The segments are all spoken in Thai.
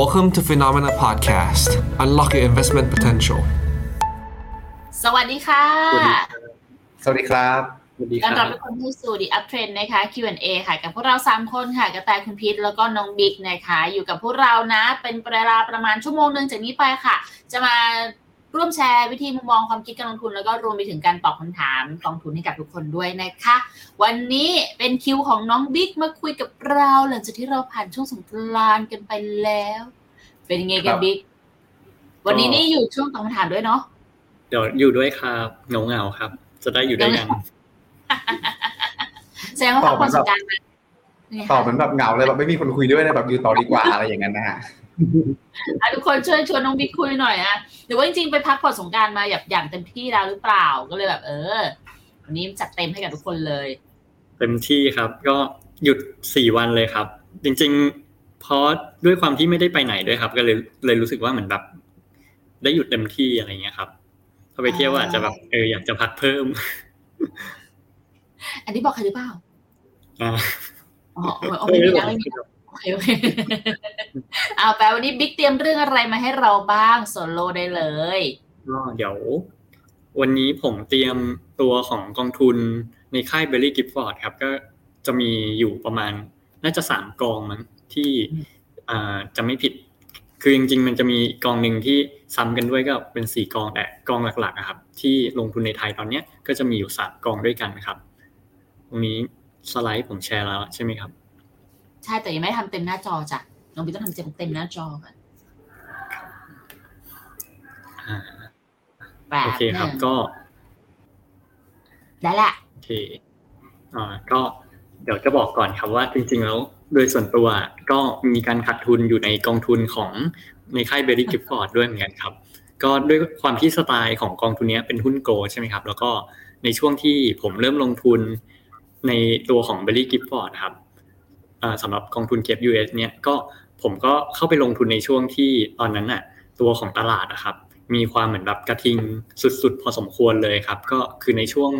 Welcome to Phenomena Podcast. Unlock your investment potential. สวัสดีค่ะ สวัสดีครับสวัสดีคต้อนรัรับบทุกคนเข้าสู่ The Up Trend นะคะ Q&A ค่ะกับพวกเรา 3 คนค่ะกระแตคุณพีทแล้วก็น้องบิ๊กนะคะ อยู่กับพวกเรานะ เป็นเวลาประมาณชั่วโมงหนึ่งจากนี้ไปค่ะ จะมา ร่วมแชร์วิธีมุมมองความคิดการลงทุน แล้วก็รวมไปถึงการตอบคำถามกองทุนให้กับทุกคนด้วยนะคะ วันนี้เป็นคิวของน้องบิ๊กมาคุยกับเราหลังจากที่เราผ่านช่วงสงกรานต์กันไปแล้ว เป็นยังไงกันบิ๊กวันนี้นี่อยู่ช่วงตอบคำถามด้วยเนาะเดี๋ยวอยู่ด้วยครับเงาเงาๆครับ จะได้อยู่ด้วยกันแสดงว่าพักผ่อนสงกรานต์มาตอบเหมือนแบบเหงาเลยแบบไม่มีคนคุยด้วยนะแบบอยู่ต่อดีกว่าอะไรอย่างนั้นนะฮะอะ ทุกคนช่วยชวนน้องบิ๊กคุยหน่อยอะหรือว่าจริงๆไปพักผ่อนสงกรารมาแบบอย่างเต็มที่แล้วหรือเปล่าก็เลยแบบ เออวันนี้จัดเต็มให้กับทุกคนเลย เต็มที่ครับ ก็หยุดสี่วันเลยครับ จริง ๆ เพราะด้วยความที่ไม่ได้ไปไหนด้วยครับ ก็เลยเลยรู้สึกว่าเหมือนแบบ ได้หยุดเต็มที่อะไรเงี้ยครับพอไปเที่ยวอาจจะแบบเอออยากจะพักเพิ่ม อันนี้บอกใครหรือเปล่าอ่าอ๋ออ๋อไม่มีนะไม่มีนะโอเคโอเคเอาแปลวันนี้บิ๊กเตรียมเรื่องอะไรมาให้เราบ้างโซโล่ได้เลยก็เดี๋ยว วันนี้ผมเตรียมตัวของกองทุนในค่าย Baillie Gifford ครับ ก็จะมีอยู่ประมาณ น่าจะสามกองมั้งที่อ่าจะไม่ผิด คือจริง ๆ มันจะมีกองหนึ่งที่ซ้ำกันด้วยก็เป็นสี่กองแต่กองหลักๆอะครับ ที่ลงทุนในไทยตอนเนี้ยก็จะมีอยู่สามกองด้วยกันครับ ตรงนี้สไลด์ผมแชร์แล้วใช่ไหมครับ ใช่แต่ยังไม่ได้ทำเต็มหน้าจอจ้ะน้องบิ๊กต้องทำเต็มเต็มหน้าจอก่อนอ่าแป๊บโอเคครับหนึ่งก็ ได้ละโอเคอ่าก็เดี๋ยวจะบอกก่อนครับว่าจริง ๆ แล้วโดยส่วนตัวก็มีการขาดทุนอยู่ในกองทุนของในค่ายเบ r รี่กิฟฟอร์ดด้วยเหมือนกันครับ ก็ด้วยความที่สไตล์ของกองทุนเนี้ยเป็นหุ้น growth ใช่ไหมครับ แล้วก็ในช่วงที่ผมเริ่มลงทุนในตัวของเบ r รี่กิฟฟอร์ดครับอ่า สำหรับกองทุนเก็บ US เนี่ยก็ผมก็เข้าไปลงทุนในช่วงที่ตอนนั้นน่ะตัวของตลาดนะครับมีความเหมือนแบบกระทิงสุดๆ พอสมควรเลยครับ ก็คือในช่วง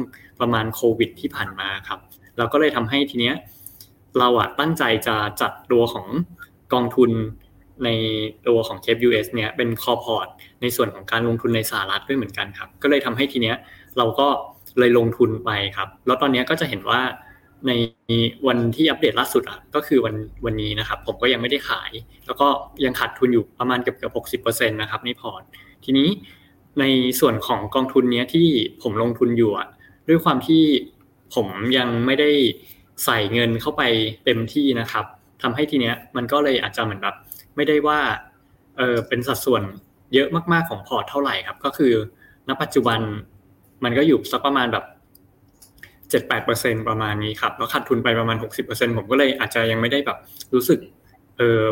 ประมาณโควิดที่ผ่านมาครับเราก็เลยทำให้ทีเนี้ยเราอะตั้งใจจะจัดตัวของกองทุนในตัวของ c a p US เนี่ยเป็นคอพอร์ตในส่วนของการลงทุนในสหรัฐด้วยเหมือนกันครับ ก็เลยทำให้ทีเนี้ยเราก็เลยลงทุนไปครับ แล้วตอนเนี้ยก็จะเห็นว่า ในวันที่อัปเดตล่าสุดอะก็คือวันวันนี้นะครับ ผมก็ยังไม่ได้ขาย แล้วก็ยังขาดทุนอยู่ประมาณเกือบเกือบหกสิบเปอร์เซ็นต์นะครับในพอร์ตทีนี้ในส่วนของกองทุนเนี้ยที่ผมลงทุนอยู่อะด้วยความที่ผมยังไม่ได้ใส่เงินเข้าไปเต็มที่นะครับทำให้ทีเนี้ยมันก็เลยอาจจะเหมือนแบบไม่ได้ว่าเออเป็นสัดส่วนเยอะมากๆของพอร์ตเท่าไหร่ครับ ก็คือณปัจจุบันมันก็อยู่สักประมาณแบบ เจ็ดแปดเปอร์เซ็นประมาณนี้ครับ แล้วขาดทุนไปประมาณหกสิบเปอร์เซ็นผมก็เลยอาจจะยังไม่ได้แบบรู้สึกเออ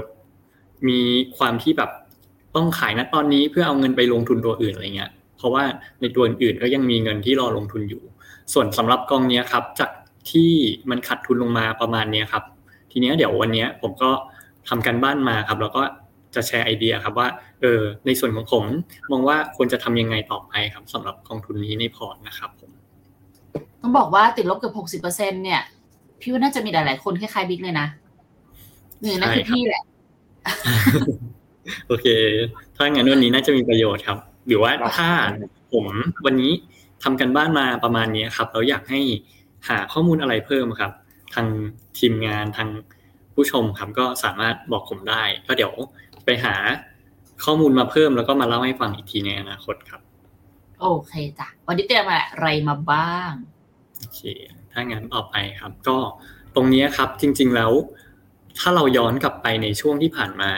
มีความที่แบบต้องขายณตอนนี้เพื่อเอาเงินไปลงทุนตัวอื่นอะไรเงี้ย เพราะว่าในตัวอื่นก็ยังมีเงินที่รอลงทุนอยู่ ส่วนสำหรับกองเนี้ยครับจากที่มันขาดทุนลงมาประมาณเนี้ยครับ ทีเนี้ยเดี๋ยววันเนี้ยผมก็ทำการบ้านมาครับ แล้วก็จะแชร์ไอเดียครับว่าเออในส่วนของผมมองว่าควรจะทำยังไงต่อไปครับสำหรับกองทุนนี้ในพอร์ตนะครับผม ต้องบอกว่าติดลบเกือบหกสิบเปอร์เซ็นเนี่ย พี่ว่าน่าจะมีหลาย ๆ คนคล้ายๆบิ๊กเลยนะหนึ่งนั่นคือใช่ครับพี่แหละ โอเค ถ้างั้นวันนี้น่าจะมีประโยชน์ครับ หรือว่าถ้าผมวันนี้ทำกันบ้านมาประมาณนี้ครับ เราอยากให้หาข้อมูลอะไรเพิ่มครับ ทางทีมงานทางผู้ชมครับก็สามารถบอกผมได้ ก็เดี๋ยวไปหาข้อมูลมาเพิ่มแล้วก็มาเล่าให้ฟังอีกทีในอนาคตครับ โอเคจ้ะวันนี้เตรียมอะไรมาบ้าง โอเคถ้างั้นต่อไปครับ ก็ตรงนี้ครับจริง ๆแล้ว ถ้าเราย้อนกลับไปในช่วงที่ผ่านมา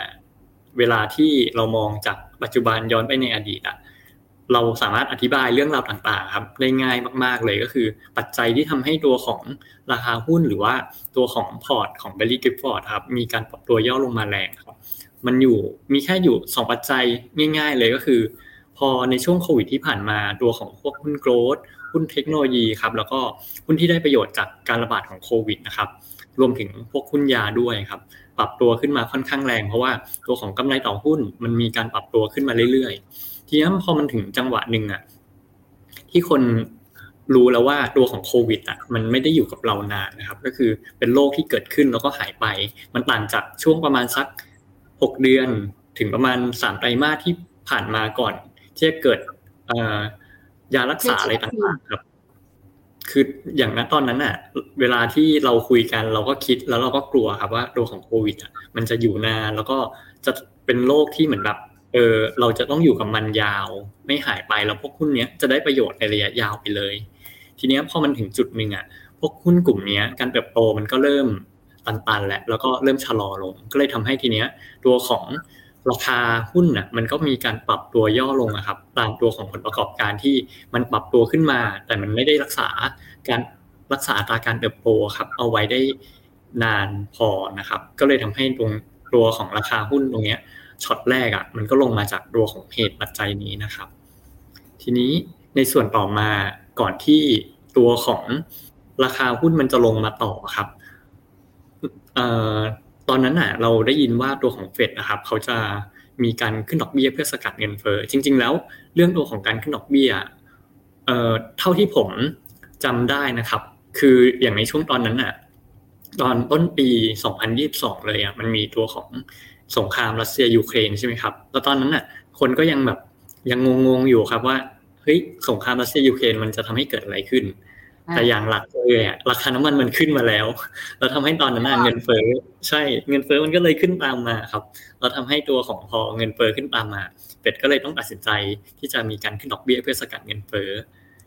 เวลาที่เรามองจากปัจจุบันย้อนไปในอดีตอะเราสามารถอธิบายเรื่องราวต่างๆครับได้ง่ายมาก ๆเลยก็คือ ปัจจัยที่ทำให้ตัวของราคาหุ้นหรือว่าตัวของพอร์ตของ b e l l y g i f f o r d ครับมีการปรับตัวย่อลงมาแรงครับมันอยู่มีแค่อยู่สองปัจจัยง่าย ๆ เลยก็คือ พอในช่วงโควิดที่ผ่านมาตัวของพวกหุ้นโกลด หุ้นเทคโนโลยีครับแล้วก็หุ้นที่ได้ประโยชน์จากการระบาดของโควิดนะครับรวมถึงพวกหุ้นยาด้วยครับปรับตัวขึ้นมาค่อนข้างแรง เพราะว่าตัวของกำไรต่อหุ้นมันมีการปรับตัวขึ้นมาเรื่อยๆ ทีนี้พอมันถึงจังหวะหนึ่งอะที่คนรู้แล้วว่าตัวของโควิดอะมันไม่ได้อยู่กับเรานานนะครับ ก็คือเป็นโรคที่เกิดขึ้นแล้วก็หายไป มันต่างจากช่วงประมาณสัก 6 เดือน ถึงประมาณ3ไตรมาสที่ผ่านมาก่อนที่จะเกิด ยารักษาอะไรต่างๆครับ คืออย่างนั้นตอนนั้นอะ เวลาที่เราคุยกันเราก็คิดแล้วเราก็กลัวครับว่าตัวของโควิดอะมันจะอยู่นานแล้วก็จะเป็นโรคที่เหมือนแบบเออเราจะต้องอยู่กับมันยาว ไม่หายไปแล้วพวกหุ้นเนี้ยจะได้ประโยชน์ในระยะยาวไปเลย ทีเนี้ยพอมันถึงจุดหนึ่งอะพวกหุ้นกลุ่มเนี้ยการเติบโตมันก็เริ่มตันๆแหละแล้วก็เริ่มชะลอลง ก็เลยทำให้ทีเนี้ยตัวของ ราคาหุ้นน่ะมันก็มีการปรับตัวย่อลงนะครับตามตัวของผลประกอบการที่มันปรับตัวขึ้นมา แต่มันไม่ได้รักษาการรักษาตราการเติบโตครับ เอาไว้ได้นานพอนะครับ ก็เลยทำให้ตรงตัวของราคาหุ้นตรงเนี้ยช็อตแรกอะมันก็ลงมาจากตัวของเหตุปัจจัยนี้นะครับ ทีนี้ในส่วนต่อมาก่อนที่ตัวของราคาหุ้นมันจะลงมาต่อครับ ตอนนั้นอะเราได้ยินว่าตัวของเฟดนะครับเขาจะมีการขึ้นดอกเบี้ยเพื่อสกัดเงินเฟ้อจริง ๆ แล้วเรื่องตัวของการขึ้นดอกเบี้ยเอ่อเท่าที่ผมจำได้นะครับ คืออย่างในช่วงตอนนั้นอะตอนต้นปี 2022 เลยอะมันมีตัวของสงครามรัสเซียยูเครนใช่ไหมครับแล้วตอนนั้นอะคนก็ยังแบบยังงงๆอยู่ครับว่าเฮ้ยสงครามรัสเซียยูเครนมันจะทำให้เกิดอะไรขึ้น แต่อย่างหลักเลยอะราคาน้ำมันมันขึ้นมาแล้ว เราทำให้ตอนนั้นเงินเฟ้อใช่เงินเฟ้อมันก็เลยขึ้นตามมาครับ เราทำให้ตัวของพอเงินเฟ้อขึ้นตามมาเป็ดก็เลยต้องตัดสินใจที่จะมีการขึ้นดอกเบี้ยเพื่อสกัดเงินเฟ้อ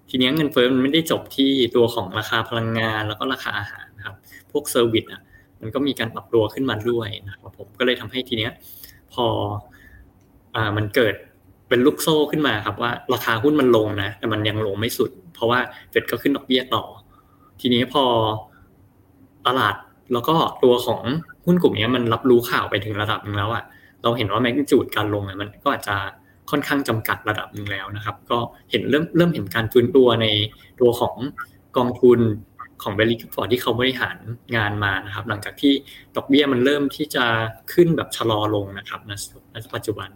ทีนี้เงินเฟ้อมันไม่ได้จบที่ตัวของราคาพลังงาน แล้วก็ราคาอาหารครับ พวกเซอร์วิสอะมันก็มีการปรับตัวขึ้นมาด้วยนะครับผมก็เลยทำให้ทีเนี้ยพออ่ามันเกิดเป็นลูกโซ่ขึ้นมาครับว่า ราคาหุ้นมันลงนะ แต่มันยังลงไม่สุด เพราะว่าเฟดก็ขึ้นดอกเบี้ยต่อ ทีนี้พอตลาดแล้วก็ตัวของหุ้นกลุ่มนี้มันรับรู้ข่าวไปถึงระดับหนึ่งแล้วอะเราเห็นว่า magnitude การลงมันก็อาจจะค่อนข้างจำกัดระดับหนึ่งแล้วนะครับ ก็เห็นเริ่มเริ่มเห็นการฟื้นตัวในตัวของกองทุนของ Baillie Gifford ที่เขาบริหารงานมานะครับ หลังจากที่ดอกเบี้ยมันเริ่มที่จะขึ้นแบบชะลอลงนะครับในปัจจุบัน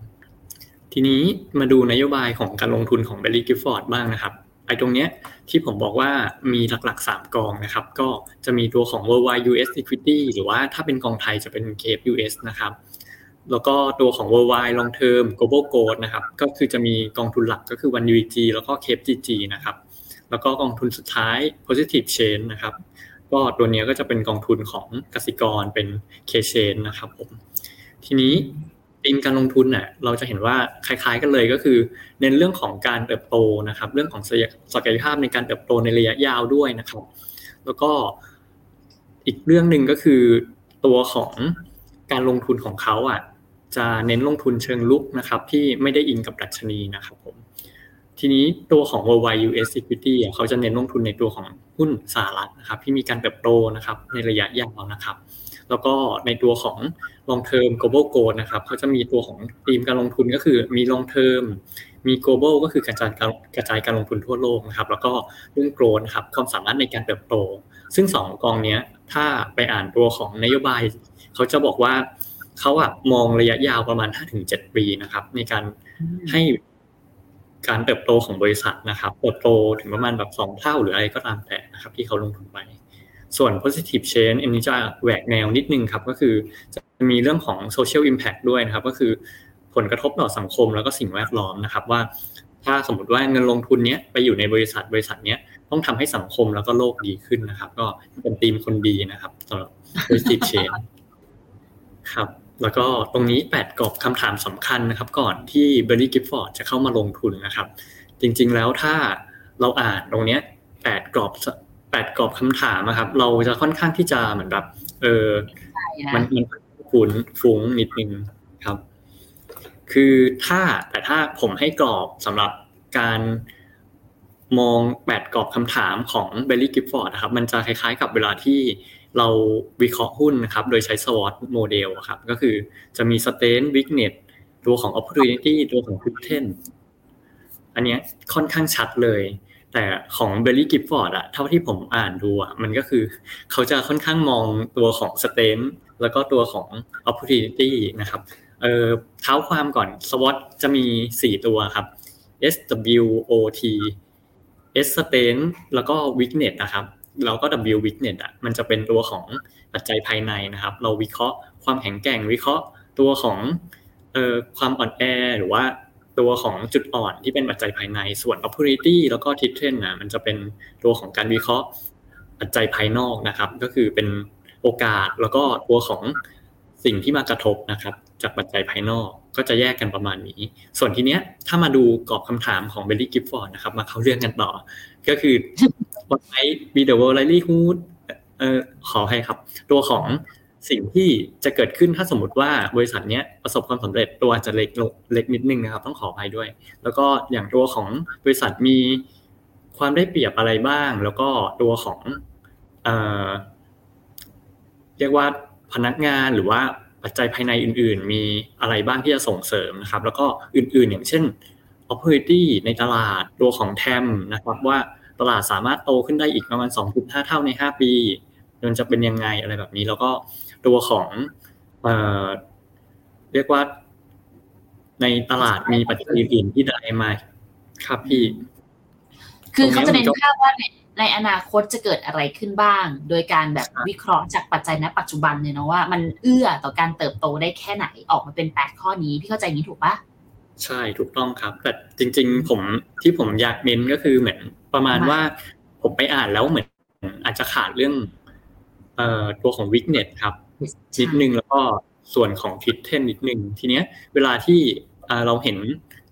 ทีนี้มาดูนโยบายของการลงทุนของ Baillie Gifford บ้างนะครับ อ้ตรงเนี้ยที่ผมบอกว่ามีหลักๆ 3 กองนะครับ ก็จะมีตัวของ Worldwide US Equity หรือว่าถ้าเป็นกองไทยจะเป็น c a p US นะครับ แล้วก็ตัวของ Worldwide Long Term Global Gold นะครับ ก็คือจะมีกองทุนหลักก็คือ One UG แล้วก็ Cape GG นะครับ แล้วก็กองทุนสุดท้าย Positive chain นะครับ ก็ตัวนี้ก็จะเป็นกองทุนของกสิกรเป็น K Chain นะครับผม ทีนี้ ธีมการลงทุนเนี่ยเราจะเห็นว่าคล้าย ๆ กันเลยก็คือ เน้นเรื่องของการเติบโตนะครับ เรื่องของศักยภาพในการเติบโตในระยะยาวด้วยนะครับ แล้วก็อีกเรื่องหนึ่งก็คือตัวของการลงทุนของเขาอะจะเน้นลงทุนเชิงลุกนะครับที่ไม่ได้อิงกับดัชนีนะครับผมทีนี้ตัวของ worldwide US equity เขาจะเน้นลงทุนในตัวของหุ้นสหรัฐนะครับ ที่มีการเติบโตนะครับในระยะยาวนะครับ แล้วก็ในตัวของ long term global goal นะครับเขาจะมีตัวของธีมการลงทุนก็คือมี long term มี global ก็คือกระจายการกระจายการลงทุนทั่วโลกนะครับ แล้วก็เรื่อง growth นะครับความสามารถในการเติบโต ซึ่งสองกองนี้ถ้าไปอ่านตัวของนโยบายเขาจะบอกว่าเขาอะมองระยะยาวประมาณ 5-7 ปีนะครับ ในการให้การเติบโตของบริษัทนะครับเติบโตถึงประมาณแบบสองเท่าหรืออะไรก็ตามแต่นะครับ ที่เขาลงทุนไป ส่วน positive change อันนี้จะแหวกแนวนิดนึงครับก็คือจะมีเรื่องของ social impact ด้วยนะครับ ก็คือผลกระทบต่อสังคมแล้วก็สิ่งแวดล้อมนะครับว่า ถ้าสมมติว่าเงินลงทุนเนี้ยไปอยู่ในบริษัทบริษัทเนี้ยต้องทำให้สังคมแล้วก็โลกดีขึ้นนะครับ ก็เป็นทีมคนดีนะครับสำหรับ positive change ครับแล้วก็ตรงนี้แปดกรอบคำถามสำคัญนะครับ ก่อนที่เบอร์รี่กิฟฟอร์ดจะเข้ามาลงทุนนะครับ จริงๆแล้วถ้าเราอ่านตรงเนี้ยแปดกรอบ แปดกรอบคำถามนะครับ เราจะค่อนข้างที่จะเหมือนแบบเออมันมันขุนฟุ้งนิดนึงครับ คือถ้าแต่ถ้าผมให้กรอบสำหรับการมองแบบกรอบคำถามของ Baillie Gifford นะครับ มันจะคล้ายๆกับเวลาที่เราวิเคราะห์หุ้นนะครับ โดยใช้ SWOT โมเดลครับ ก็คือจะมี strength weakness ตัวของ opportunity ตัวของ threat อันนี้ค่อนข้างชัดเลย แต่ของ Baillie Gifford อะเท่าที่ผมอ่านดูอะมันก็คือ เขาจะค่อนข้างมองตัวของสเตนแล้วก็ตัวของ opportunity นะครับเอ่อเท้าความก่อนสวอตจะมี 4 ตัวครับ S W O T S s t a n แล้วก็ weakness นะครับแล้วก็ W weakness อะมันจะเป็นตัวของปัจจัยภายในนะครับ เราวิเคราะห์ความแข็งแกร่งวิเคราะห์ตัวของเอ่อความอ่อนแอหรือว่า ตัวของจุดอ่อนที่เป็นปัจจัยภายในส่วน opportunity แล้วก็ t ิ t เทนนะมันจะเป็นตัวของการวิเคราะห์ปัจจัยภายนอกนะครับ ก็คือเป็นโอกาสแล้วก็ตัวของสิ่งที่มากระทบนะครับ จากปัจจัยภายนอกก็จะแยกกันประมาณนี้ ส่วนทีเนี้ยถ้ามาดูกรอบคำถามของ Baillie Gifford นะครับ มาเข้าเรื่องกันต่อ ก็คือ what might be the world look like เอ่อขอให้ครับ ตัวของ สิ่งที่จะเกิดขึ้นถ้าสมมติว่าบริษัทเนี้ยประสบความสำเร็จตัวอาจจะเล็กเล็กนิดนึงนะครับ ต้องขออภัยด้วย แล้วก็อย่างตัวของบริษัทมีความได้เปรียบอะไรบ้าง แล้วก็ตัวของเอ่อเรียกว่าพนักงานหรือว่าปัจจัยภายในอื่น ๆ มีอะไรบ้างที่จะส่งเสริมนะครับ แล้วก็อื่น ๆ อย่างเช่น opportunity ในตลาดตัวของแทมนะครับว่าตลาดสามารถโตขึ้นได้อีกประมาณ 2.5 เท่าใน 5 ปีมันจะเป็นยังไงอะไรแบบนี้ แล้วก็ ตัวของเอ่อเรียกว่าในตลาดมีปัจจัยอื่นๆที่ได้มาครับพี่ คือเขาจะเน้นภาพว่าในในอนาคตจะเกิดอะไรขึ้นบ้าง โดยการแบบวิเคราะห์จากปัจจัยณปัจจุบันเลยเนาะว่า มันเอื้อต่อการเติบโตได้แค่ไหนออกมาเป็นแปดข้อนี้พี่เข้าใจอย่างนี้ถูกปะใช่ถูกต้องครับแต่จริง ๆ ผมที่ผมอยากเน้นก็คือเหมือนประมาณว่าผมไปอ่านแล้วเหมือน อาจจะขาดเรื่องเอ่อตัวของ weakness ครับ นิดนึงแล้วก็ส่วนของทิศเทนนิดนึงทีเนี้ย เวลาที่อ่าเราเห็น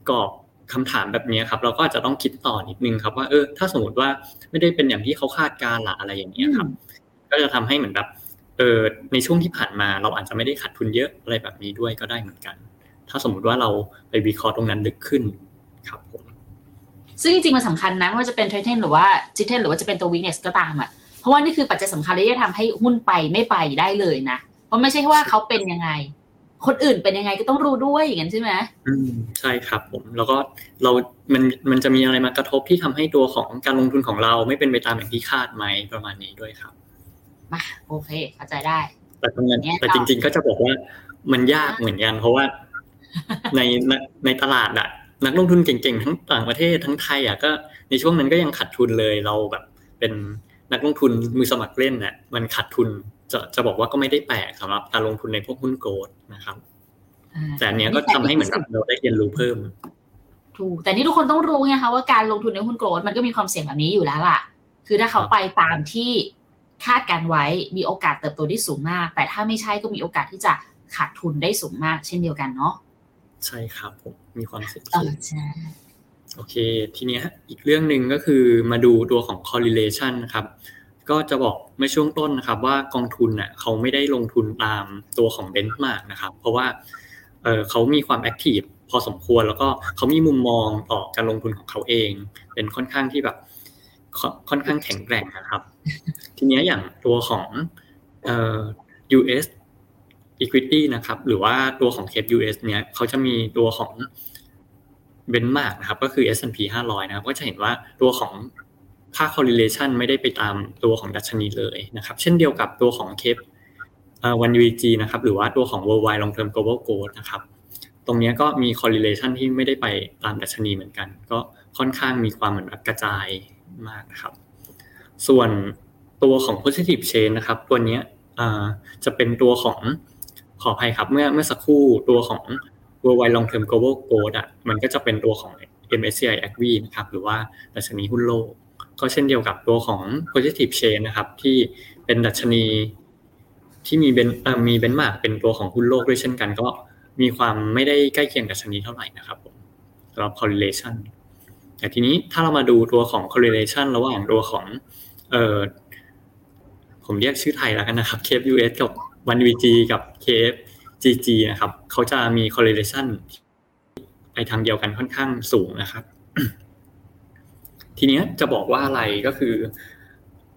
กรอบคำถามแบบนี้ครับ เราก็อาจจะต้องคิดต่อนิดนึงครับว่าเออถ้าสมมติว่าไม่ได้เป็นอย่างที่เขาคาดการณ์ละอะไรอย่างเงี้ยครับ ก็จะทำให้เหมือนแบบเออในช่วงที่ผ่านมาเราอาจจะไม่ได้ขาดทุนเยอะอะไรแบบนี้ด้วยก็ได้เหมือนกัน ถ้าสมมุติว่าเราไปวิเคราะห์ตรงนั้นลึกขึ้นครับผมซึ่งจริงๆมันสำคัญนะไม่ว่าจะเป็นเทรนเทนหรือว่าจิเทนหรือว่าจะเป็นตัว weakness ก็ตามอะ เพราะว่านี่คือปัจจัยสำคัญที่จะทำให้หุ้นไปไม่ไปได้เลยนะ เพราะไม่ใช่ว่าเขาเป็นยังไง คนอื่นเป็นยังไงก็ต้องรู้ด้วยอย่างนั้นใช่ไหมอืมใช่ครับผม แล้วก็เรา มัน มันจะมีอะไรมากระทบที่ทำให้ตัวของการลงทุนของเราไม่เป็นไปตามอย่างที่คาดไหมประมาณนี้ด้วยครับมาโอเคเข้าใจได้ แต่ตรงนั้นเนี่ยแต่จริง ๆ ก็จะบอกว่ามันยากเหมือนกัน เพราะว่าในในในตลาดอะนักลงทุนเก่งๆ ทั้งต่างประเทศทั้งไทยอะก็ในช่วงนั้นก็ยังขาดทุนเลยเราแบบเป็น นักลงทุนมือสมัครเล่นน่ะมันขาดทุนจะจะบอกว่าก็ไม่ได้แปลกสำหรับการลงทุนในพวกหุ้นโกลด์นะครับอ่าแต่อันเนี้ยก็ทำให้เหมือนกับเราได้เรียนรู้เพิ่มถูกแต่นี่ทุกคนต้องรู้ไงคะว่าการลงทุนในหุ้นโกลด์มันก็มีความเสี่ยงแบบนี้อยู่แล้วล่ะ คือถ้าเขาไปตามที่คาดการไว้มีโอกาสเติบโตได้สูงมาก แต่ถ้าไม่ใช่ก็มีโอกาสที่จะขาดทุนได้สูงมาก เช่นเดียวกันเนาะใช่ครับผมมีความเสี่ยงเอสูองใช่ โอเค ทีนี้อีกเรื่องหนึ่งก็คือมาดูตัวของ correlation นะครับ ก็จะบอกเมื่อช่วงต้นนะครับ ว่ากองทุนน่ะเขาไม่ได้ลงทุนตามตัวของ benchmark นะครับ เพราะว่าเเขามีความ active พอสมควรแล้วก็เขามีมุมมองต่อการลงทุนของเขาเอง เป็นค่อนข้างที่แบบค่อนข้างแข็งแกร่งนะครับ ทีนี้อย่างตัวของเอ่อ US equity นะครับ หรือว่าตัวของ Cape US เนี้ยเขาจะมีตัวของ เบนมาร์กนะครับก็คือ S&P 500 นะครับก็จะเห็นว่าตัวของค่า correlation ไม่ได้ไปตามตัวของดัชนีเลยนะครับ เช่นเดียวกับตัวของ Cape เอ่อ 1UG นะครับหรือว่าตัวของ Worldwide Long Term Global Growth นะครับตรงนี้ก็มี correlation ที่ไม่ได้ไปตามดัชนีเหมือนกัน ก็ค่อนข้างมีความเหมือนกระจายมากนะครับ ส่วนตัวของ positive chain นะครับ ตัวนี้จะเป็นตัวของขออภัยครับ เมื่อเมื่อสักครู่ตัวของ worldwide long term global growth อะมันก็จะเป็นตัวของ MSCI ACWI นะครับหรือว่าดัชนีหุ้นโลก ก็เช่นเดียวกับตัวของ positive change นะครับที่เป็นดัชนีที่มีเบนมีเบนมาร์กเป็นตัวของหุ้นโลกด้วยเช่นกัน ก็มีความไม่ได้ใกล้เคียงดัชนีเท่าไหร่นะครับผมสำหรับ correlation แต่ทีนี้ถ้าเรามาดูตัวของ correlation ระหว่างตัวของเอ่อผมเรียกชื่อไทยแล้วกันนะครับ Cape US กับ 1VG กับ Cape GG นะครับเขาจะมี correlation ไปทางเดียวกันค่อนข้างสูงนะครับ ทีเนี้ยจะบอกว่าอะไรก็คือ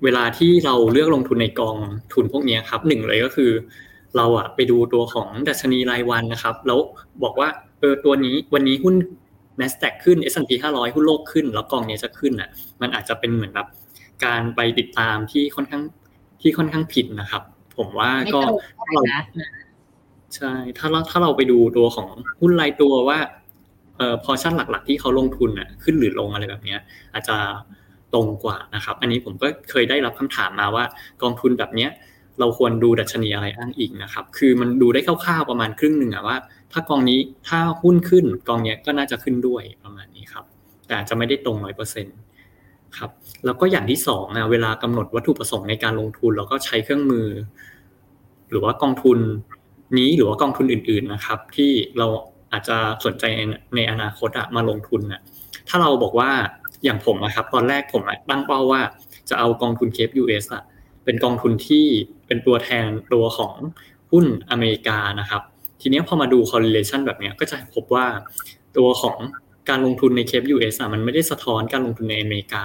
เวลาที่เราเลือกลงทุนในกองทุนพวกนี้ครับหนึ่งเลยก็คือ เราอะไปดูตัวของดัชนีรายวันนะครับ แล้วบอกว่าเออตัวนี้วันนี้หุ้น NASDAQ ขึ้น S&P 500 หุ้นโลกขึ้น แล้วกองนี้จะขึ้นอะ มันอาจจะเป็นเหมือนแบบการไปติดตามที่ค่อนข้างที่ค่อนข้างผิดนะครับ ผมว่าก็ตรา ใช่ถ้าเราถ้าเราไปดูตัวของหุ้นรายตัวว่าเอ่อพอชั่นหลักๆ ที่เขาลงทุนอะขึ้นหรือลงอะไรแบบเนี้ย อาจจะตรงกว่านะครับ อันนี้ผมก็เคยได้รับคำถามมาว่ากองทุนแบบเนี้ยเราควรดูดัชนีอะไรอ้างอิงนะครับ คือมันดูได้คร่าวๆประมาณครึ่งหนึ่งอะว่า ถ้ากองนี้ถ้าหุ้นขึ้นกองเนี้ยก็น่าจะขึ้นด้วยประมาณนี้ครับ แต่อาจจะไม่ได้ตรงร้อยเปอร์เซ็นต์ครับ แล้วก็อย่างที่สองอะเวลากำหนดวัตถุประสงค์ในการลงทุน เราก็ใช้เครื่องมือ หรือว่ากองทุน นี้หรือว่ากองทุนอื่น ๆนะครับ ที่เราอาจจะสนใจในอนาคตอะมาลงทุนอะถ้าเราบอกว่าอย่างผมนะครับ ตอนแรกผมตั้งเป้าว่าจะเอากองทุน KFUS อะเป็นกองทุนที่เป็นตัวแทนตัวของหุ้นอเมริกานะครับ ทีนี้พอมาดู correlation แบบนี้ก็จะพบว่าตัวของการลงทุนใน KFUS อะมันไม่ได้สะท้อนการลงทุนในอเมริกา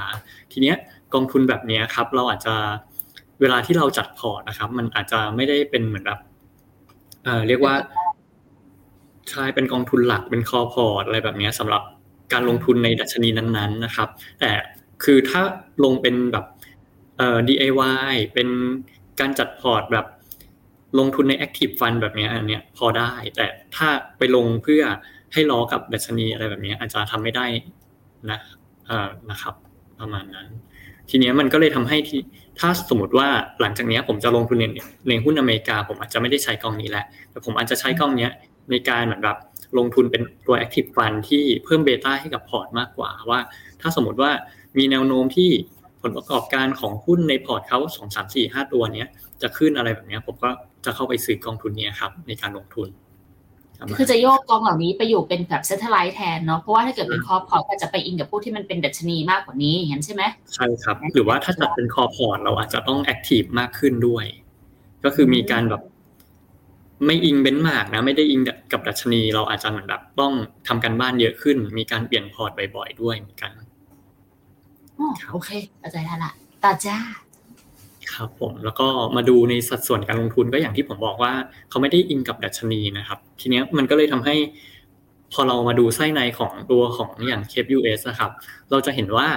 ทีนี้กองทุนแบบนี้ครับ เราอาจจะเวลาที่เราจัดพอร์ตนะครับ มันอาจจะไม่ได้เป็นเหมือนแบบ เอ่อเรียกว่าใช่เป็นกองทุนหลักเป็น core พอร์ตอะไรแบบนี้สำหรับการลงทุนในดัชนีนั้นๆนะครับ แต่คือถ้าลงเป็นแบบเอ่อ DIY เป็นการจัดพอร์ตแบบลงทุนใน Active Fund แบบนี้อันเนี้ยพอได้ แต่ถ้าไปลงเพื่อให้ล้อกับดัชนีอะไรแบบนี้อาจจะทำไม่ได้นะเอ่อนะครับ ประมาณนั้น ทีเนี้ยมันก็เลยทำให้ที่ ถ้าสมมติว่าหลังจากนี้ผมจะลงทุนในในหุ้นอเมริกา ผมอาจจะไม่ได้ใช้กองนี้แหละแต่ผมอาจจะใช้กองนี้ในการเหมือนแบบลงทุนเป็นตัว Active Fund ที่เพิ่ม beta ให้กับพอร์ตมากกว่าว่า ถ้าสมมติว่ามีแนวโน้มที่ผลประกอบการของหุ้นในพอร์ตเขาสองสามสี่ห้าตัวเนี้ยจะขึ้นอะไรแบบนี้ผมก็จะเข้าไปซื้อกองทุนนี้ครับในการลงทุน คือจะโยกกองเหล่านี้ไปอยู่เป็นแบบ satellite แทนเนาะเพราะว่าถ้าเกิดเป็น core พอร์ตก็จะไปอิงกับพวกที่มันเป็นดัชนีมากกว่านี้อย่างนั้นใช่ไหมใช่ครับ หรือว่าถ้าจัดเป็น core พอร์ตเราอาจจะต้อง active มากขึ้นด้วย ก็คือมีการแบบไม่อิง benchmark นะ ไม่ได้อิงกับดัชนี เราอาจจะเหมือนแบบต้องทำการบ้านเยอะขึ้น มีการเปลี่ยนพอร์ตบ่อยๆด้วยเหมือนกันอ๋อโอเคเข้าใจแล้วล่ะต่อจ้า ครับผมแล้วก็มาดูในสัดส่วนการลงทุนก็อย่างที่ผมบอกว่า เขาไม่ได้อิงกับดัชนีนะครับ ทีเนี้ยมันก็เลยทำให้ พอเรามาดูไส้ในของตัวของอย่างเคป US นะครับ เราจะเห็นว่า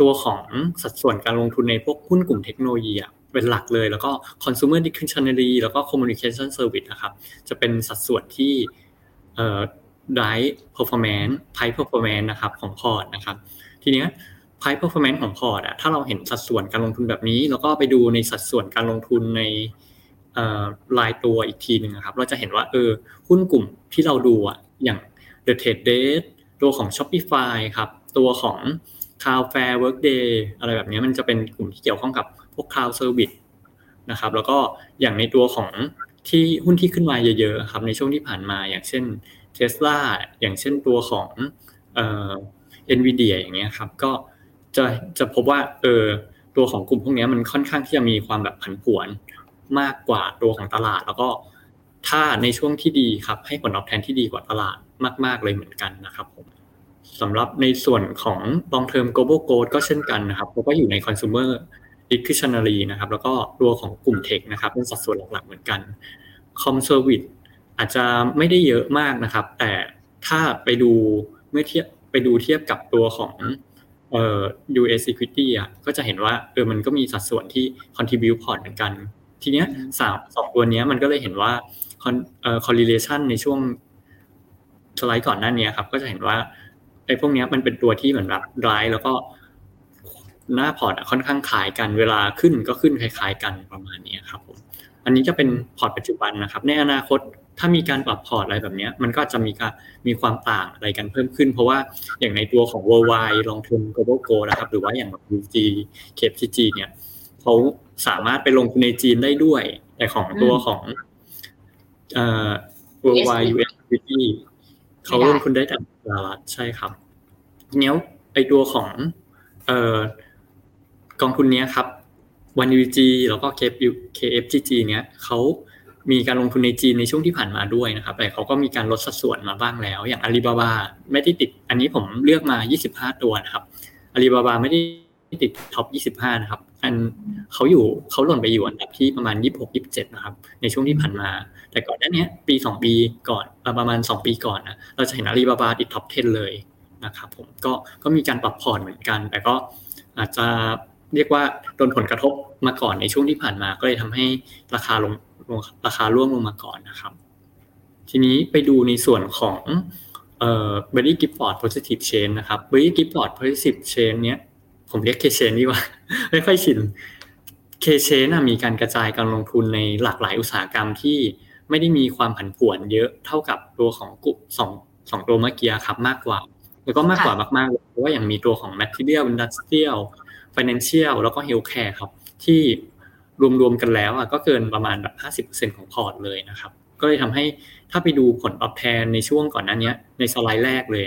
ตัวของสัดส่วนการลงทุนในพวกหุ้นกลุ่มเทคโนโลยีเป็นหลักเลย แล้วก็ consumer discretionary แล้วก็ communication service นะครับจะเป็นสัดส่วนที่เอ่อ drive performance price performance นะครับของพอร์ตนะครับ ทีเนี้ย price performance ของพอร์ตอะถ้าเราเห็นสัดส่วนการลงทุนแบบนี้ แล้วก็ไปดูในสัดส่วนการลงทุนในรายตัวอีกทีหนึ่งครับ เราจะเห็นว่าเออหุ้นกลุ่มที่เราดูอะอย่าง The Trade Desk ตัวของ Shopify ครับ ตัวของ Cloudflare Workday อะไรแบบนี้มันจะเป็นกลุ่มที่เกี่ยวข้องกับพวก Cloud Service นะครับ แล้วก็อย่างในตัวของที่หุ้นที่ขึ้นมาเยอะๆครับในช่วงที่ผ่านมาอย่างเช่น Tesla อย่างเช่นตัวของเอ่อ Nvidia อย่างเงี้ยครับก็ จะจะพบว่าเออตัวของกลุ่มพวกนี้มันค่อนข้างที่จะมีความแบบผันผวนมากกว่าตัวของตลาด แล้วก็ถ้าในช่วงที่ดีครับ ให้ผลตอบแทนที่ดีกว่าตลาดมาก ๆ เลยเหมือนกันนะครับผมสำหรับในส่วนของ long term global growth ก็เช่นกันนะครับเราก็อยู่ใน consumer discretionary นะครับ แล้วก็ตัวของกลุ่มเทคนะครับ เป็นสัดส่วนหลัก ๆ เหมือนกัน com service อาจจะไม่ได้เยอะมากนะครับ แต่ถ้าไปดูเมื่อเทียบไปดูเทียบกับตัวของ เอ่อ US equity อะก็จะเห็นว่าเออมันก็มีสัดส่วนที่ contribute พอร์ต เหมือนกัน ทีเนี้ยสามสองตัวเนี้ยมันก็เลยเห็นว่าเอ่อ correlation ในช่วงสไลด์ก่อนหน้านี้ครับ ก็จะเห็นว่าไอ้พวกนี้มันเป็นตัวที่เหมือนแบบร้ายแล้วก็หน้าพอร์ตค่อนข้างคล้ายกันเวลาขึ้นก็ขึ้นคล้ายๆกันประมาณนี้ครับผม อันนี้จะเป็นพอร์ตปัจจุบันนะครับ ในอนาคตถ้ามีการปรับพอร์ตอะไรแบบนี้มันก็จะมีการมีความต่างอะไรกันเพิ่มขึ้น เพราะว่าอย่างในตัวของ worldwide long term global goal นะครับ หรือว่าอย่างแบบ UG KFCG เนี่ยเขาสามารถไปลงทุนในจีนได้ด้วย แต่ของตัวของเอ่อ worldwide US equity เขาลงทุนได้แต่สหรัฐใช่ครับเนี้ยไอตัวของเอ่อกองทุนเนี้ยครับ วันยูจีแล้วก็ KFGG เนี้ยเขามีการลงทุนในจีนในช่วงที่ผ่านมาด้วยนะครับ แต่เขาก็มีการลดสัดส่วนมาบ้างแล้ว อย่างอาลีบาบาไม่ได้ติด อันนี้ผมเลือกมา 25 ตัวนะครับอาลีบาบาไม่ได้ติด top 25 นะครับ อันเขาอยู่เขาหล่นไปอยู่อันดับที่ประมาณ 26 27 นะครับ ในช่วงที่ผ่านมา แต่ก่อนหน้านี้ปี 2 ปีก่อนประมาณ 2 ปีก่อนนะเราจะเห็นอาลีบาบาติด top 10 เลยนะครับ ผมก็ก็มีการปรับพอร์ตเหมือนกัน แต่ก็อาจจะ เรียกว่าโดนผลกระทบมาก่อนในช่วงที่ผ่านมา ก็เลยทำให้ราคาลงราคาร่วงลงมาก่อนนะครับ ทีนี้ไปดูในส่วนของเอ่อ Berry Gifford Positive Chain นะครับ Berry Gifford Positive Chain เนี้ยผมเรียก K chain ดีกว่า ไม่ค่อยชิน K เคเชนมีการกระจายการลงทุนในหลากหลายอุตสาหกรรมที่ไม่ได้มีความผันผวนเยอะเท่ากับตัวของกุสองสองตัวเมื่อกี้ครับมากกว่า แล้วก็มากกว่ามากๆเลยเพราะว่าอย่างมีตัวของ material industrial financial แล้วก็ healthcare ครับ ที่รวมๆกันแล้วอะก็เกินประมาณแบบห้าสิบเปอร์เซ็นของพอร์ตเลยนะครับ ก็เลยทำให้ถ้าไปดูผลตอบแทนในช่วงก่อนหน้านี้ในสไลด์แรกเลย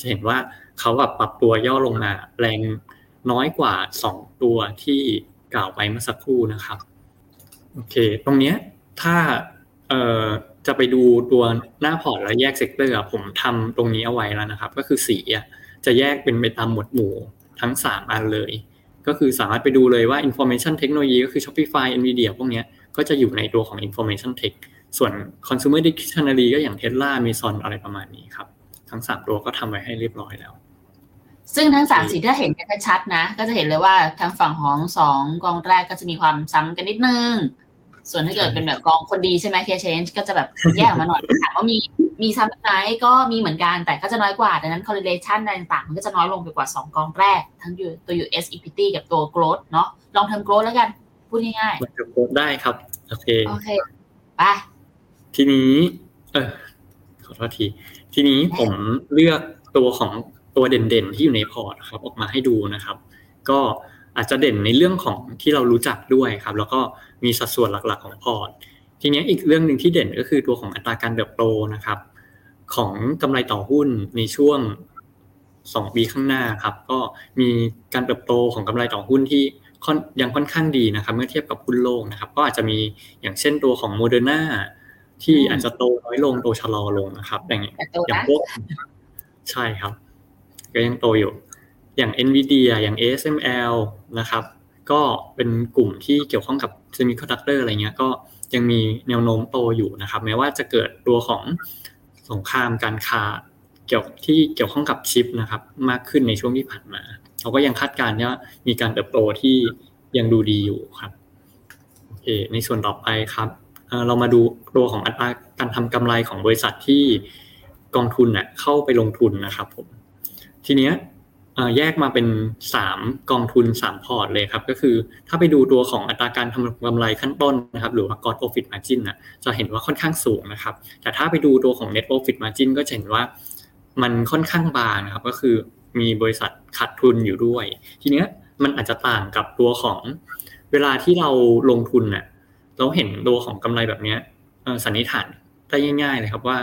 จะเห็นว่าเขาแบบปรับตัวย่อลงมาแรงน้อยกว่าสองตัวที่กล่าวไปเมื่อสักครู่นะครับโอเค ตรงเนี้ยถ้าเอ่อจะไปดูตัวหน้าพอร์ตแล้วแยก sector ผมทำตรงนี้เอาไว้แล้วนะครับ ก็คือสีจะแยกเป็นไปตามหมวดหมู่ทั้งสามอันเลย ก็คือสามารถไปดูเลยว่า information technology ก็คือ Shopify Nvidia พวกนี้ก็จะอยู่ในตัวของ information tech ส่วน consumer discretionary ก็อย่าง Tesla Amazon อะไรประมาณนี้ครับ ทั้งสามตัวก็ทำไว้ให้เรียบร้อยแล้ว ซึ่งทั้งสามสีถ้าเห็นกันชัดนะ ก็จะเห็นเลยว่าทางฝั่งของสองกองแรกก็จะมีความซ้ำกันนิดนึง ส่วนถ้าเกิดเป็นแบบกองคนดีใช่ไหมเคเชนก็จะแบบแยกมาหน่อยถามว่ามีมีซ้ำไหมก็มีเหมือนกันแต่ก็จะน้อยกว่า ดังนั้น correlation อะไรต่างๆ มันก็จะน้อยลงไปกว่า 2 กองแรก ทั้งตัว US equity กับตัว growth เนาะลองทำ growth แล้วกัน พูดง่ายๆมันจะ growth ได้ครับ โอเคโอเคไปทีนี้เออขอโทษที ทีนี้ผมเลือกตัวของตัวเด่นๆ ที่อยู่ในพอร์ตครับ ออกมาให้ดูนะครับ ก็ อาจจะเด่นในเรื่องของที่เรารู้จักด้วยครับ แล้วก็มีสัดส่วนหลักๆของพอร์ตทีนี้อีกเรื่องหนึ่งที่เด่นก็คือตัวของอัตราการเติบโตนะครับ ของกำไรต่อหุ้นในช่วงสองปีข้างหน้าครับ ก็มีการเติบโตของกำไรต่อหุ้นที่ยังค่อนข้างดีนะครับ เมื่อเทียบกับหุ้นโลกนะครับ ก็อาจจะมีอย่างเช่นตัวของโมเดอร์นาที่อาจจะโตน้อยลงโตชะลอลงนะครับ อย่างอย่างพวกใช่ครับ ก็ยังโตอยู่ อย่าง NVIDIA อย่าง ASML นะครับ ก็เป็นกลุ่มที่เกี่ยวข้องกับเซมิคอนดักเตอร์อะไรเงี้ยก็ยังมีแนวโน้มโตอยู่นะครับ แม้ว่าจะเกิดตัวของสงครามการค้าเกี่ยวที่เกี่ยวข้องกับชิปนะครับ มากขึ้นในช่วงที่ผ่านมาเขาก็ยังคาดการณ์ว่ามีการเติบโตที่ยังดูดีอยู่ครับโอเคในส่วนต่อไปครับเรามาดูตัวของอัตราการทำกำไรของบริษัทที่กองทุนเน่ยเข้าไปลงทุนนะครับผมทีเนี้ย แยกมาเป็น 3 กองทุน 3 พอร์ตเลยครับ ก็คือถ้าไปดูตัวของอัตราการทำกำไรขั้นต้นนะครับ หรือว่า gross profit margin นะจะเห็นว่าค่อนข้างสูงนะครับ แต่ถ้าไปดูตัวของ net profit margin ก็จะเห็นว่ามันค่อนข้างบางนะครับ ก็คือมีบริษัทขาดทุนอยู่ด้วย ทีเนี้ยมันอาจจะต่างกับตัวของเวลาที่เราลงทุนเน่ยเราเห็นตัวของกำไรแบบนี้สันนิษฐานได้ง่าย ๆ เลยครับว่า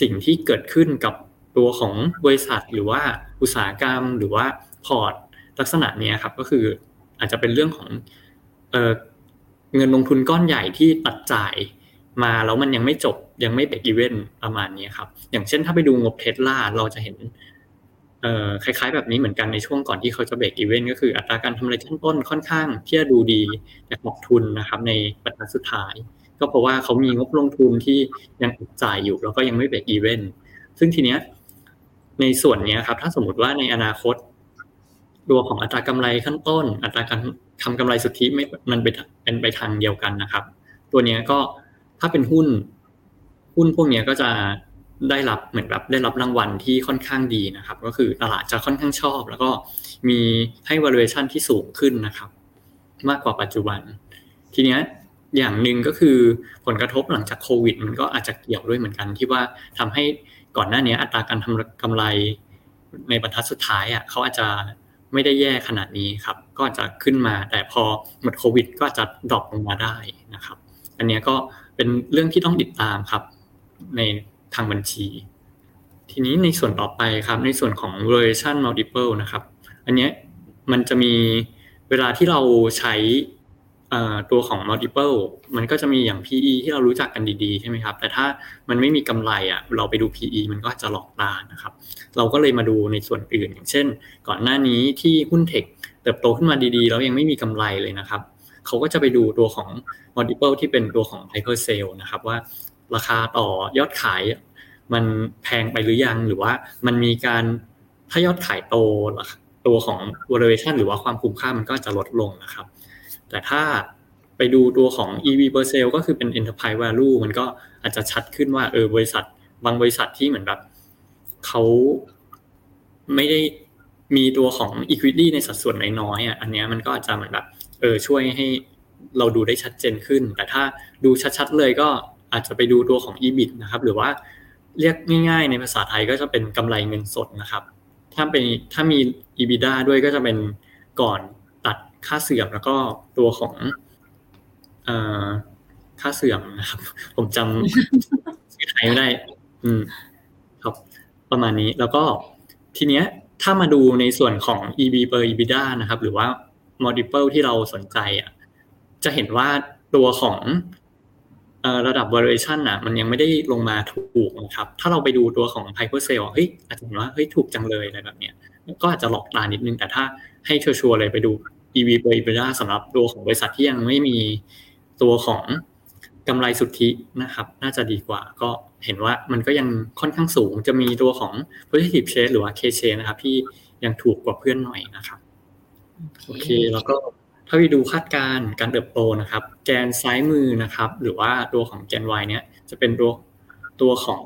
สิ่งที่เกิดขึ้นกับ ตัวของบริษัทหรือว่าอุตสาหกรรมหรือว่าพอร์ตลักษณะนี้ครับก็คืออาจจะเป็นเรื่องของเเงินลงทุนก้อนใหญ่ที่ตัดจ่ายมาแล้วมันยังไม่จบยังไม่เบรกอีเวนต์ประมาณนี้ครับ อย่างเช่นถ้าไปดูงบเทสลาเราจะเห็นคล้ายๆแบบนี้เหมือนกันในช่วงก่อนที่เขาจะ break even ก็คืออัตราการทำกำไรขั้นต้นค่อนข้างที่จะดูดีแต่ขาดทุนนะครับ ในบรรทัดสุดท้าย ก็เพราะว่าเขามีงบลงทุนที่ยังจ่ายอยู่ แล้วก็ยังไม่ break even ซึ่งทีเนี้ย ในส่วนนี้ครับ ถ้าสมมติว่าในอนาคตตัวของอัตรากำไรขั้นต้น อัตราการทำกำไรสุทธิไม่มันเป็นไปทางเดียวกันนะครับ ตัวนี้ก็ถ้าเป็นหุ้น หุ้นพวกนี้ก็จะได้รับเหมือนแบบได้รับรางวัลที่ค่อนข้างดีนะครับ ก็คือตลาดจะค่อนข้างชอบ แล้วก็มีให้ valuation ที่สูงขึ้นนะครับ มากกว่าปัจจุบัน ทีนี้อย่างหนึ่งก็คือผลกระทบหลังจากโควิด มันก็อาจจะเกี่ยวด้วยเหมือนกันที่ว่าทำให้ ก่อนหน้านี้อัตราการทำกำไรในบรรทัดสุดท้ายอะเขาอาจจะไม่ได้แย่ขนาดนี้ครับ ก็จะขึ้นมาแต่พอหมดโควิด ก็จะดรอปลงมาได้นะครับ อันนี้ก็เป็นเรื่องที่ต้องติดตามครับ ในทางบัญชี ทีนี้ในส่วนต่อไปครับ ในส่วนของ valuation multiple นะครับ อันนี้มันจะมีเวลาที่เราใช้ ตัวของ multiple มันก็จะมีอย่าง PE ที่เรารู้จักกันดีๆ ใช่ไหมครับ แต่ถ้ามันไม่มีกำไรอะเราไปดู PE มันก็จะหลอกตานะครับ เราก็เลยมาดูในส่วนอื่น อย่างเช่น ก่อนหน้านี้ที่หุ้นเทคเติบโตขึ้นมาดีๆ แล้วยังไม่มีกำไรเลยนะครับ เขาก็จะไปดูตัวของ multiple ที่เป็นตัวของ hyper sale นะครับว่าราคาต่อยอดขาย มันแพงไปหรือยังหรือว่ามันมีการถ้ายอดขายโตตัวของ valuation หรือว่าความคุ้มค่ามันก็จะลดลงนะครับ แต่ถ้าไปดูตัวของ EV per sale ก็คือเป็น enterprise value มันก็อาจจะชัดขึ้นว่าเออบริษัท บางบริษัทที่เหมือนแบบเขาไม่ได้มีตัวของ equity ในสัดส่วนน้อยๆอะอันนี้มันก็อาจจะเหมือนแบบเออช่วยให้เราดูได้ชัดเจนขึ้น แต่ถ้าดูชัดๆเลยก็อาจจะไปดูตัวของ EBIT นะครับ หรือว่าเรียกง่ายๆ ในภาษาไทยก็จะเป็นกำไรเงินสดนะครับ ถ้าเป็นถ้ามี EBITDA ด้วยก็จะเป็นก่อน ค่าเสื่อมแล้วก็ตัวของเอ่อค่าเสื่อมนะครับ ผมจำชื่อไทยไม่ได้ อืม ครับ ประมาณนี้แล้วก็ทีเนี้ย ถ้ามาดูในส่วนของ EB per EBITDA นะครับ หรือว่า multiple ที่เราสนใจอะ จะเห็นว่าตัวของระดับ valuation อะ มันยังไม่ได้ลงมาถูกนะครับ ถ้าเราไปดูตัวของ Piper Sale เฮ้ยอาจจะเห็นว่าเฮ้ยถูกจังเลยอะไรแบบเนี้ยก็อาจจะหลอกตานิดนึง แต่ถ้าให้ชัวร์เลยไปดู EV per EBITDA สำหรับตัวของบริษัทที่ยังไม่มีตัวของกำไรสุทธินะครับ น่าจะดีกว่า ก็เห็นว่ามันก็ยังค่อนข้างสูง จะมีตัวของ positive share หรือว่า K share นะครับ ที่ยังถูกกว่าเพื่อนหน่อยนะครับ โอเค แล้วก็ถ้าไปดูคาดการณ์การเติบโตนะครับ แกนซ้ายมือนะครับ หรือว่าตัวของแกน Y เนี้ยจะเป็นตัวตัวของ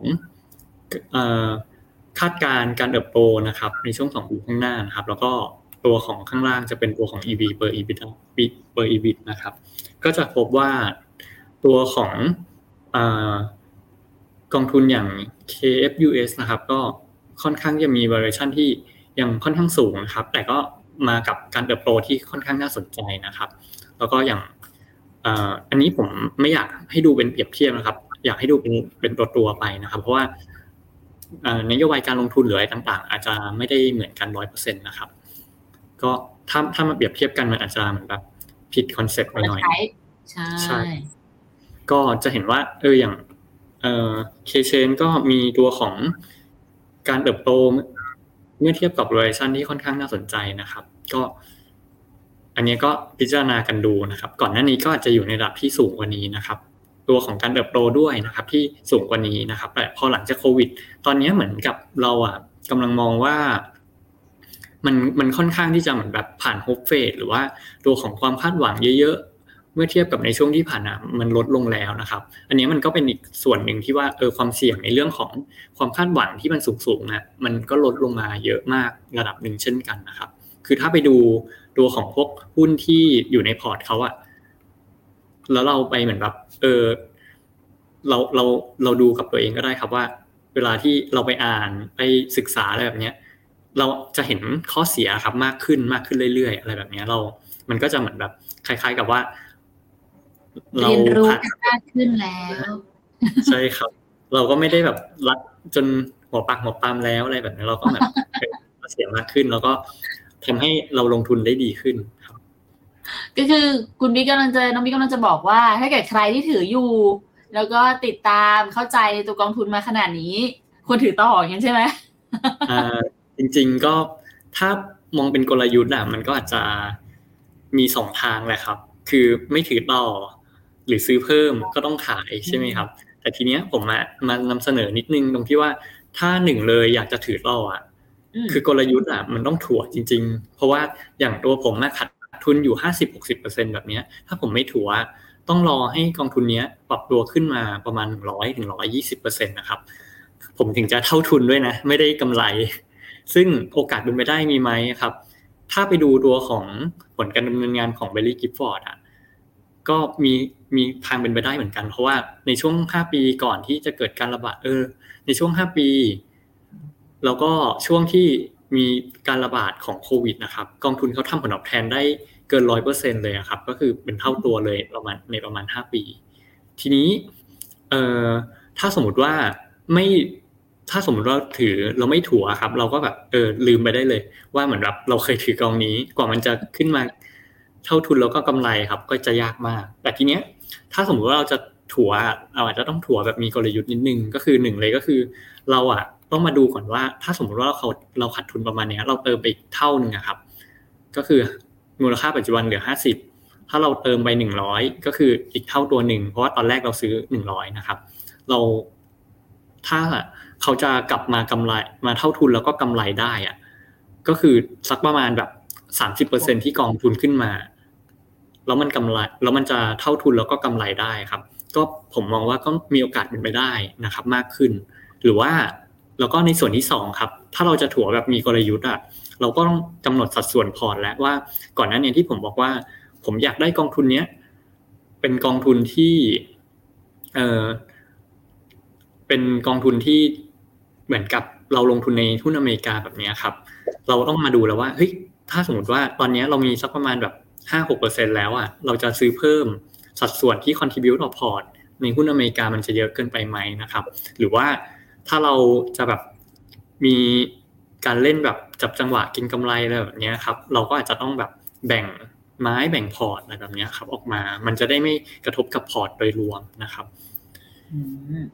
คาดการณ์การเติบโตนะครับ ในช่วงสองปีข้างหน้านะครับ แล้วก็ ตัวของข้างล่างจะเป็นตัวของ EV per EBIT per EBIT นะครับ ก็จะพบว่าตัวของกองทุนอย่าง KFUS นะครับ ก็ค่อนข้างจะมี valuation ที่ยังค่อนข้างสูงนะครับ แต่ก็มากับการเติบโตที่ค่อนข้างน่าสนใจนะครับ แล้วก็อย่างอันนี้ผมไม่อยากให้ดูเป็นเปรียบเทียบนะครับ อยากให้ดูเป็นเป็นตัวตัวไปนะครับ เพราะว่านโยบายการลงทุนหรืออะไรต่าง ๆ อาจจะไม่ได้เหมือนกันร้อยเปอร์เซ็นต์นะครับ ก็ถ้าถ้ามาเปรียบเทียบกันมันอาจจะเหมือนแบบผิด concept ไปหน่อยใช่ใช่ก็จะเห็นว่าเอออย่างเออ K-CHANGE ก็มีตัวของการเติบโตเมื่อเทียบกับ valuation ที่ค่อนข้างน่าสนใจนะครับ ก็อันนี้ก็พิจารณากันดูนะครับ ก่อนหน้านี้ก็อาจจะอยู่ในระดับที่สูงกว่านี้นะครับ ตัวของการเติบโตด้วยนะครับ ที่สูงกว่านี้นะครับแต่พอหลังจากโควิด ตอนนี้เหมือนกับเราอะกำลังมองว่า มันมันค่อนข้างที่จะเหมือนแบบผ่านโฮปเฟสหรือว่าตัวของความคาดหวังเยอะๆ เมื่อเทียบกับในช่วงที่ผ่านมามันลดลงแล้วนะครับ อันนี้มันก็เป็นอีกส่วนหนึ่งที่ว่าเออความเสี่ยงในเรื่องของความคาดหวังที่มันสูงๆนะมันก็ลดลงมาเยอะมากระดับหนึ่งเช่นกันนะครับ คือถ้าไปดูตัวของพวกหุ้นที่อยู่ในพอร์ตเขาอะแล้วเราไปเหมือนแบบเออเราเราเราดูกับตัวเองก็ได้ครับว่า เวลาที่เราไปอ่านไปศึกษาอะไรแบบเนี้ย เราจะเห็นข้อเสียครับมากขึ้นมากขึ้นเรื่อยๆ อะไรแบบเนี้ยเรา มันก็จะเหมือนแบบคล้าย ๆกับว่า เราเรียนรู้มากขึ้นแล้ว ใช่ครับ เราก็ไม่ได้แบบรักจนหัวปักหัวปามแล้วอะไรแบบนี้เราก็แบบเสียมากขึ้น แล้วก็ทำให้เราลงทุนได้ดีขึ้นครับ ก็คือคุณบิ๊กกำลังจะน้องบิ๊กกำลังจะบอกว่า ถ้าเกิดใครที่ถืออยู่ แล้วก็ติดตามเข้าใจในตัวกองทุนมาขนาดนี้ควรถือต่ออย่างนี้ใช่ไหมอ่า จริง ๆ ก็ถ้ามองเป็นกลยุทธ์อะมันก็อาจจะมีสองทางแหละครับ คือไม่ถือต่อ หรือซื้อเพิ่มก็ต้องขายใช่ไหมครับ แต่ทีเนี้ยผมมามานำเสนอนิดนึงตรงที่ว่าถ้าหนึ่งเลยอยากจะถือต่ออะคือกลยุทธ์อะมันต้องถัวจริง ๆ เพราะว่าอย่างตัวผมนะขาดทุนอยู่ห้าสิบหกสิบเปอร์เซ็นต์แบบเนี้ย ถ้าผมไม่ถัวต้องรอให้กองทุนเนี้ยปรับตัวขึ้นมาประมาณร้อยถึงร้อยยี่สิบเปอร์เซ็นต์นะครับ ผมถึงจะเท่าทุนด้วยนะ ไม่ได้กำไร ซึ่งโอกาสเป็นไปได้มีไหมครับ ถ้าไปดูตัวของผลการดำเนินงานของ Baillie Gifford อะก็มีมีทางเป็นไปได้เหมือนกัน เพราะว่าในช่วงห้าปีก่อนที่จะเกิดการระบาดเออ ในช่วงห้าปี แล้วก็ช่วงที่มีการระบาดของโควิดนะครับ กองทุนเขาทำผลตอบแทนได้เกินร้อยเปอร์เซ็นเลยครับ ก็คือเป็นเท่าตัวเลยประมาณในประมาณห้าปี ทีนี้เอ่อถ้าสมมติว่าไม่ ถ้าสมมติว่าถือเราไม่ถัวครับ เราก็แบบเออลืมไปได้เลย ว่าเหมือนแบบเราเคยถือกองนี้กว่ามันจะขึ้นมา เท่าทุนแล้วก็กำไรครับ ก็จะยากมาก แต่ทีเนี้ย ถ้าสมมติว่าเราจะถัวเราอาจจะต้องถัวแบบมีกลยุทธ์นิดนึงก็คือหนึ่งเลยก็คือ เราอะต้องมาดูก่อนว่า ถ้าสมมติว่าเราเราขัดทุนประมาณเนี้ย เราเติมไปอีกเท่าหนึ่งครับ ก็คือมูลค่าปัจจุบันเหลือห้าสิบถ้าเราเติมไปหนึ่งร้อยก็คืออีกเท่าตัวหนึ่งเพราะว่าตอนแรกเราซื้อหนึ่งร้อยนะครับ เราถ้า เขาจะกลับมากำไรมาเท่าทุนแล้วก็กำไรได้อะก็คือสักประมาณแบบสามสิบเปอร์เซ็นที่กองทุนขึ้นมา แล้วมันกำไรแล้วมันจะเท่าทุนแล้วก็กำไรได้ครับ ก็ผมมองว่าก็มีโอกาสเป็นไปได้นะครับ มากขึ้น หรือว่าแล้วก็ในส่วนที่สองครับ ถ้าเราจะถัวแบบมีกลยุทธ์อะเราก็ต้องกำหนดสัดส่วนพอร์ตแล้วว่าก่อนหน้านี้ที่ผมบอกว่า ผมอยากได้กองทุนเนี้ยเป็นกองทุนที่เออเป็นกองทุนที่ เหมือนกับเราลงทุนในหุ้นอเมริกาแบบนี้ครับ เราต้องมาดูแล้วว่าเฮ้ยถ้าสมมติว่าตอนนี้เรามีสักประมาณแบบห้าหกเปอร์เซ็นต์แล้วอะเราจะซื้อเพิ่มสัดส่วนที่ contribute ต่อพอร์ตในหุ้นอเมริกามันจะเยอะเกินไปไหมนะครับ หรือว่าถ้าเราจะแบบมีการเล่นแบบจับจังหวะกินกำไรอะไรแบบนี้ครับ เราก็อาจจะต้องแบบแบ่งไม้แบ่งพอร์ตอะไรแบบนี้ครับ ออกมา มันจะได้ไม่กระทบกับพอร์ตโดยรวมนะครับ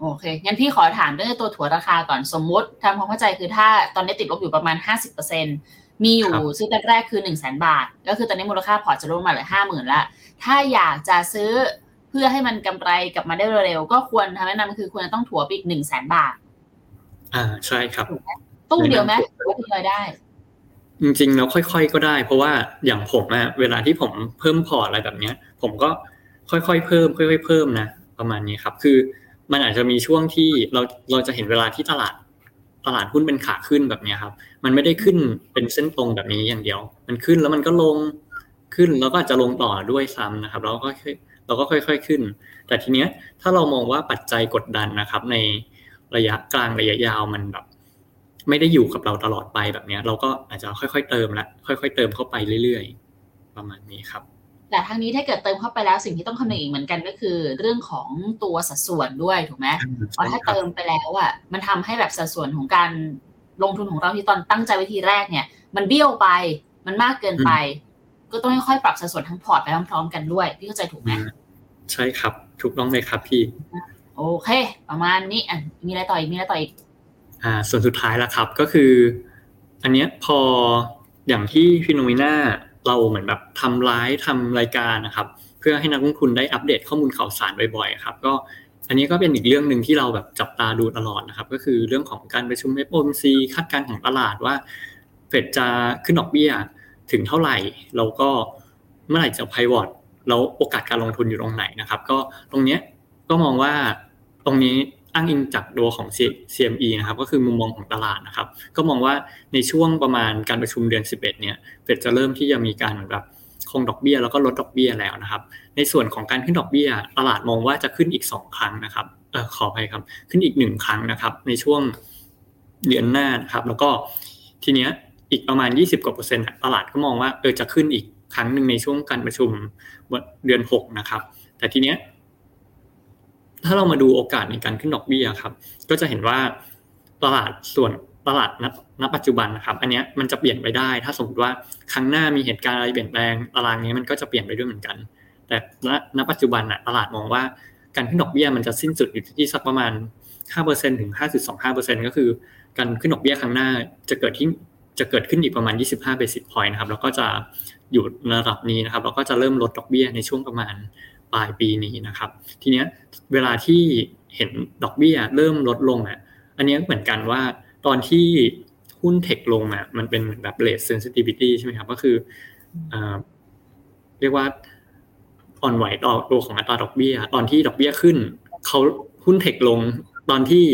โอเค งั้นพี่ขอถามเรื่องตัวถั่วราคาก่อนสมมุติทำความเข้าใจคือถ้าตอนนี้ติดลบอยู่ประมาณ 50%มีอยู่ครับซื้อแต่แรกคือ 1 0 0 0 0แบาท ก็คือตอนนี้มูลค่าพอร์ตจะลดมาเหลือห้าหมื่นละ ถ้าอยากจะซื้อเพื่อให้มันกำไรกลับมาได้เร็วๆ ก็ควรทำแนะนำคือควรจะต้องถั่วไปอีก1 0 0 0 0แบาท อ่าใช่ครับตู้เดียวไหมหรือว่าทยอยได้ จริงๆแล้วค่อยๆก็ได้ เพราะว่าอย่างผมอะเวลาที่ผมเพิ่มพอร์ตอะไรแบบเนี้ย ผมก็ค่อยๆเพิ่ม ค่อย ๆ เพิ่มนะประมาณนี้ครับ คือ มันอาจจะมีช่วงที่เราเราจะเห็นเวลาที่ตลาดตลาดหุ้นเป็นขาขึ้นแบบนี้ครับ มันไม่ได้ขึ้นเป็นเส้นตรงแบบนี้อย่างเดียว มันขึ้นแล้วมันก็ลงขึ้นแล้วก็อาจจะลงต่อด้วยซ้ำนะครับ แล้วก็ค่อยเราก็ค่อย ๆขึ้น แต่ทีเนี้ยถ้าเรามองว่าปัจจัยกดดันนะครับ ในระยะกลางระยะยาวมันแบบ ไม่ได้อยู่กับเราตลอดไปแบบนี้เราก็อาจจะค่อยๆเติมละค่อย ๆ เติมเข้าไปเรื่อย ๆ ประมาณนี้ครับ แต่ทางนี้ถ้าเกิดเติมเข้าไปแล้วสิ่งที่ต้องคำนึงอีกเหมือนกันก็คือ เรื่องของตัวสัดส่วนด้วยถูกไหมเพราะถ้าเติมไปแล้วอะมันทำให้แบบสัดส่วนของการลงทุนของเราที่ตอนตั้งใจไว้ทีแรกเนี่ย มันเบี้ยวไปมันมากเกินไป ก็ต้องค่อยๆปรับสัดส่วนทั้งพอร์ตไปพร้อมๆกันด้วยพี่เข้าใจถูกไหมใช่ครับถูกต้องเลยครับพี่ โอเค ประมาณนี้อะมีอะไรต่ออีกมีอะไรต่ออีกอ่า ส่วนสุดท้ายแล้วครับก็คือ อันเนี้ยพออย่างที่ฟิโนเมนา เราเหมือนแบบทำไลฟ์ทำรายการนะครับ เพื่อให้นักลงทุนได้อัปเดตข้อมูลข่าวสารบ่อยๆครับก็อันนี้ก็เป็นอีกเรื่องหนึ่งที่เราแบบจับตาดูตลอดนะครับ ก็คือเรื่องของการประชุม FOMC คาดการณ์ของตลาดว่าเฟดจะขึ้นดอกเบี้ยถึงเท่าไหร่แล้วก็เมื่อไหร่จะ pivot แล้วโอกาสการลงทุนอยู่ตรงไหนนะครับ ก็ตรงเนี้ยก็มองว่าตรงนี้ อ้างอิงจากตัวของ CME นะครับก็คือมุมมองของตลาดนะครับ ก็มองว่าในช่วงประมาณการประชุมเดือน 11 เนี่ยเฟดจะเริ่มที่จะมีการเหมือนแบบคงดอกเบี้ยแล้วก็ลดดอกเบี้ยแล้วนะครับ ในส่วนของการขึ้นดอกเบี้ย ตลาดมองว่าจะขึ้นอีก 2 ครั้งนะครับเออขออภัยครับ ขึ้นอีก 1 ครั้งนะครับ ในช่วงเดือนหน้านะครับ แล้วก็ทีเนี้ยอีกประมาณ 20 กว่าเปอร์เซ็นต์ตลาดก็มองว่าเออจะขึ้นอีกครั้งหนึ่งในช่วงการประชุมเดือน 6 นะครับ แต่ทีเนี้ย ถ้าเรามาดูโอกาสในการขึ้นดอกเบี้ยครับ ก็จะเห็นว่าตลาดส่วนตลาดณปัจจุบันนะครับ อันนี้มันจะเปลี่ยนไปได้ ถ้าสมมติว่าครั้งหน้ามีเหตุการณ์อะไรเปลี่ยนแปลงตารางนี้มันก็จะเปลี่ยนไปด้วยเหมือนกัน แต่ณณปัจจุบันน่ะตลาดมองว่าการขึ้นดอกเบี้ยมันจะสิ้นสุดอยู่ที่สักประมาณ 5%ถึง 5.25%ก็คือ การขึ้นดอกเบี้ยครั้งหน้าจะเกิดที่จะเกิดขึ้นอีกประมาณ 25 basis point นะครับ แล้วก็จะอยู่ระดับนี้นะครับ แล้วก็จะเริ่มลดดอกเบี้ยในช่วงประมาณ ปลายปีนี้นะครับ ทีเนี้ยเวลาที่เห็นดอกเบี้ยเริ่มลดลงอะ อันนี้เหมือนกันว่าตอนที่หุ้นเทคลงอะมันเป็นแบบ rate sensitivity ใช่ไหมครับ ก็คือเรียกว่าอ่อนไหวต่อตัวของอัตราดอกเบี้ย ตอนที่ดอกเบี้ยขึ้นเขาหุ้นเทคลงตอนที่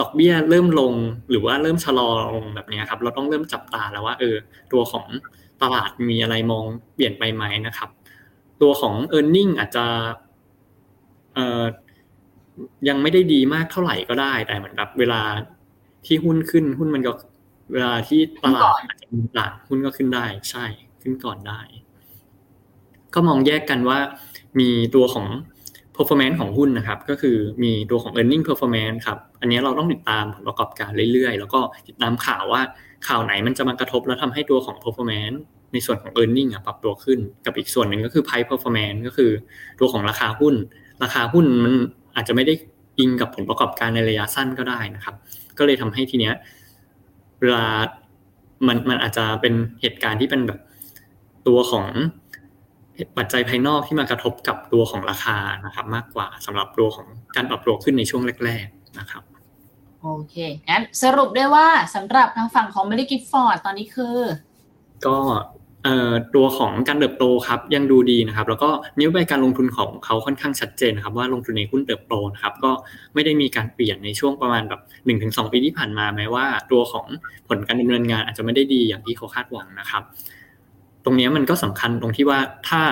ดอกเบี้ยเริ่มลงหรือว่าเริ่มชะลอลงแบบนี้ครับ เราต้องเริ่มจับตาแล้วว่า เออ ตัวของตลาดมีอะไรมองเปลี่ยนไปไหมนะครับ ตัวของ e a r n i n g อาจจะเอ่อยังไม่ได้ดีมากเท่าไหร่ก็ได้ แต่เหมือนแบบเวลาที่หุ้นขึ้นหุ้นมันก็เวลาที่ตลาดอาจจะมีต่างหุ้นก็ขึ้นได้ ใช่ขึ้นก่อนได้ ก็มองแยกกันว่ามีตัวของ performance ของหุ้นนะครับ ก็คือมีตัวของ earning performance ครับ อันนี้เราต้องติดตามผลประกอบการเรื่อยๆ แล้วก็ติดตามข่าวว่าข่าวไหนมันจะมากระทบแล้วทำให้ตัวของ performance ในส่วนของ e a r n i n g อะปรับตัวขึ้นกับอีกส่วนหนึ่งก็คือ price performance ก็คือตัวของราคาหุ้น ราคาหุ้นมันอาจจะไม่ได้อิงกับผลประกอบการในระยะสั้นก็ได้นะครับ ก็เลยทำให้ทีเนี้ยเวลามันมันอาจจะเป็นเหตุการณ์ที่เป็นแบบตัวของปัจจัยภายนอกที่มากระทบกับตัวของราคานะครับ มากกว่าสำหรับตัวของการปรับตัวขึ้นในช่วงแรก ๆนะครับโอเคงั้นสรุปได้ว่าสำหรับทางฝั่งของ m e l i g i f o r d ตอนนี้คือ ก็ ตัวของการเติบโตครับยังดูดีนะครับ แล้วก็นโยบายการลงทุนของเขาค่อนข้างชัดเจนนะครับ ว่าลงทุนในหุ้นเติบโตนะครับ ก็ไม่ได้มีการเปลี่ยนในช่วงประมาณแบบ1-2 ปีที่ผ่านมาแม้ว่า ตัวของผลการดำเนินงานอาจจะไม่ได้ดีอย่างที่เขาคาดหวังนะครับ ตรงนี้มันก็สำคัญตรงที่ว่าถ้า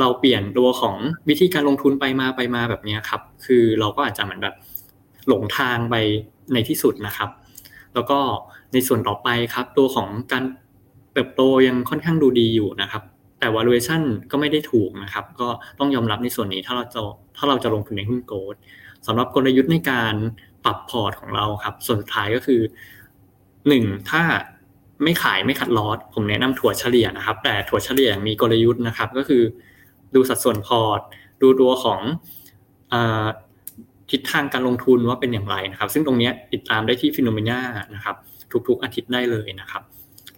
เราเปลี่ยนตัวของวิธีการลงทุนไปมาไปมาแบบนี้ครับ คือเราก็อาจจะเหมือนแบบหลงทางไปในที่สุดนะครับ แล้วก็ในส่วนต่อไปครับ ตัวของการ เติบโตยังค่อนข้างดูดีอยู่นะครับ แต่ valuation ก็ไม่ได้ถูกนะครับ ก็ต้องยอมรับในส่วนนี้ถ้าเราจะถ้าเราจะลงทุนในหุ้นโกลด์สำหรับกลยุทธ์ในการปรับพอร์ตของเราครับ ส่วนสุดท้ายก็คือหนึ่งถ้าไม่ขายไม่ cut loss ผมแนะนำถัวเฉลี่ยนะครับ แต่ถัวเฉลี่ยมีกลยุทธ์นะครับ ก็คือดูสัดส่วนพอร์ต ดูตัวของทิศทางการลงทุนว่าเป็นอย่างไรนะครับ ซึ่งตรงนี้ติดตามได้ที่ Finnomena นะครับ ทุกๆอาทิตย์ได้เลยนะครับ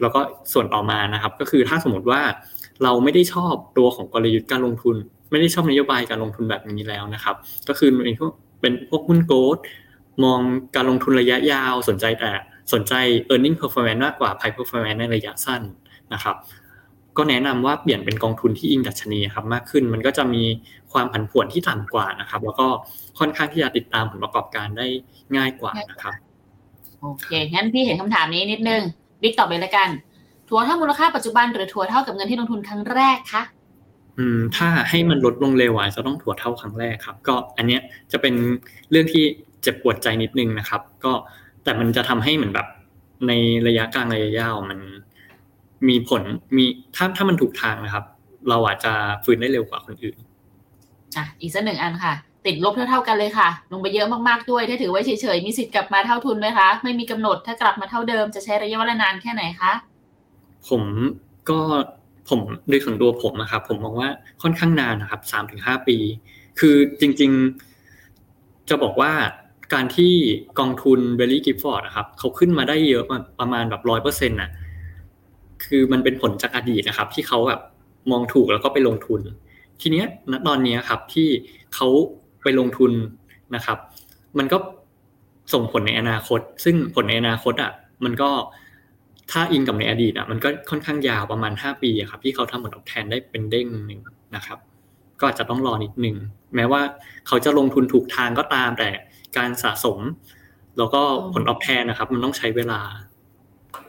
แล้วก็ส่วนต่อมานะครับ ก็คือถ้าสมมติว่าเราไม่ได้ชอบตัวของกลยุทธ์การลงทุน ไม่ได้ชอบนโยบายการลงทุนแบบนี้แล้วนะครับ ก็คือเป็นพวกเป็นพวกหุ้นโกลด์มองการลงทุนระยะยาวสนใจแต่สนใจ e a r n i n g performance มากกว่า price performance ในระยะสั้นนะครับ ก็แนะนำว่าเปลี่ยนเป็นกองทุนที่อิงดัชนีครับมากขึ้นมันก็จะมีความผันผวนที่ต่ำกว่านะครับ แล้วก็ค่อนข้างที่จะติดตามผลประกอบการได้ง่ายกว่านะครับโอเคงั้นพี่เห็นคำถามนี้นิดนึง บิ๊กตอบไปเลยกันทัวเท่ามูลค่าปัจจุบันหรือทัวเท่ากับเงินที่ลงทุนครั้งแรกคะอืมถ้าให้มันลดลงเร็วอาจจะต้องถัวเท่าครั้งแรกครับ ก็อันเนี้ยจะเป็นเรื่องที่เจ็บปวดใจนิดนึงนะครับ ก็แต่มันจะทำให้เหมือนแบบในระยะกลางระยะยาวมันมีผลมีถ้าถ้ามันถูกทางนะครับ เราอาจจะฟื้นได้เร็วกว่าคนอื่นอะอีกสักหนึ่งอันค่ะ ติดลบเท่าๆกันเลยค่ะ ลงไปเยอะมากๆด้วย ถ้าถือไว้เฉยๆ มีสิทธิ์กลับมาเท่าทุนไหมคะ ไม่มีกำหนดถ้ากลับมาเท่าเดิมจะใช้ระยะเวลานานแค่ไหนคะ ผมก็ผมโดยส่วนตัวผมนะครับ ผมมองว่าค่อนข้างนานนะครับสามถึงห้าปี คือจริงๆจะบอกว่าการที่กองทุน Baillie Gifford นะครับเขาขึ้นมาได้เยอะประมาณแบบร้อยเปอร์เซ็นต์น่ะคือมันเป็นผลจากอดีตนะครับ ที่เขาแบบมองถูกแล้วก็ไปลงทุน ทีเนี้ยณตอนนี้ครับที่เขา ไปลงทุนนะครับ มันก็ส่งผลในอนาคต ซึ่งผลในอนาคตอะมันก็ถ้าอิงกับในอดีตอะมันก็ค่อนข้างยาวประมาณห้าปีครับที่เขาทำผลตอบแทนได้เป็นเด้งหนึ่งนะครับ ก็อาจจะต้องรอนิดหนึ่งแม้ว่าเขาจะลงทุนถูกทางก็ตามแต่การสะสม แล้วก็ผลตอบแทนนะครับ มันต้องใช้เวลา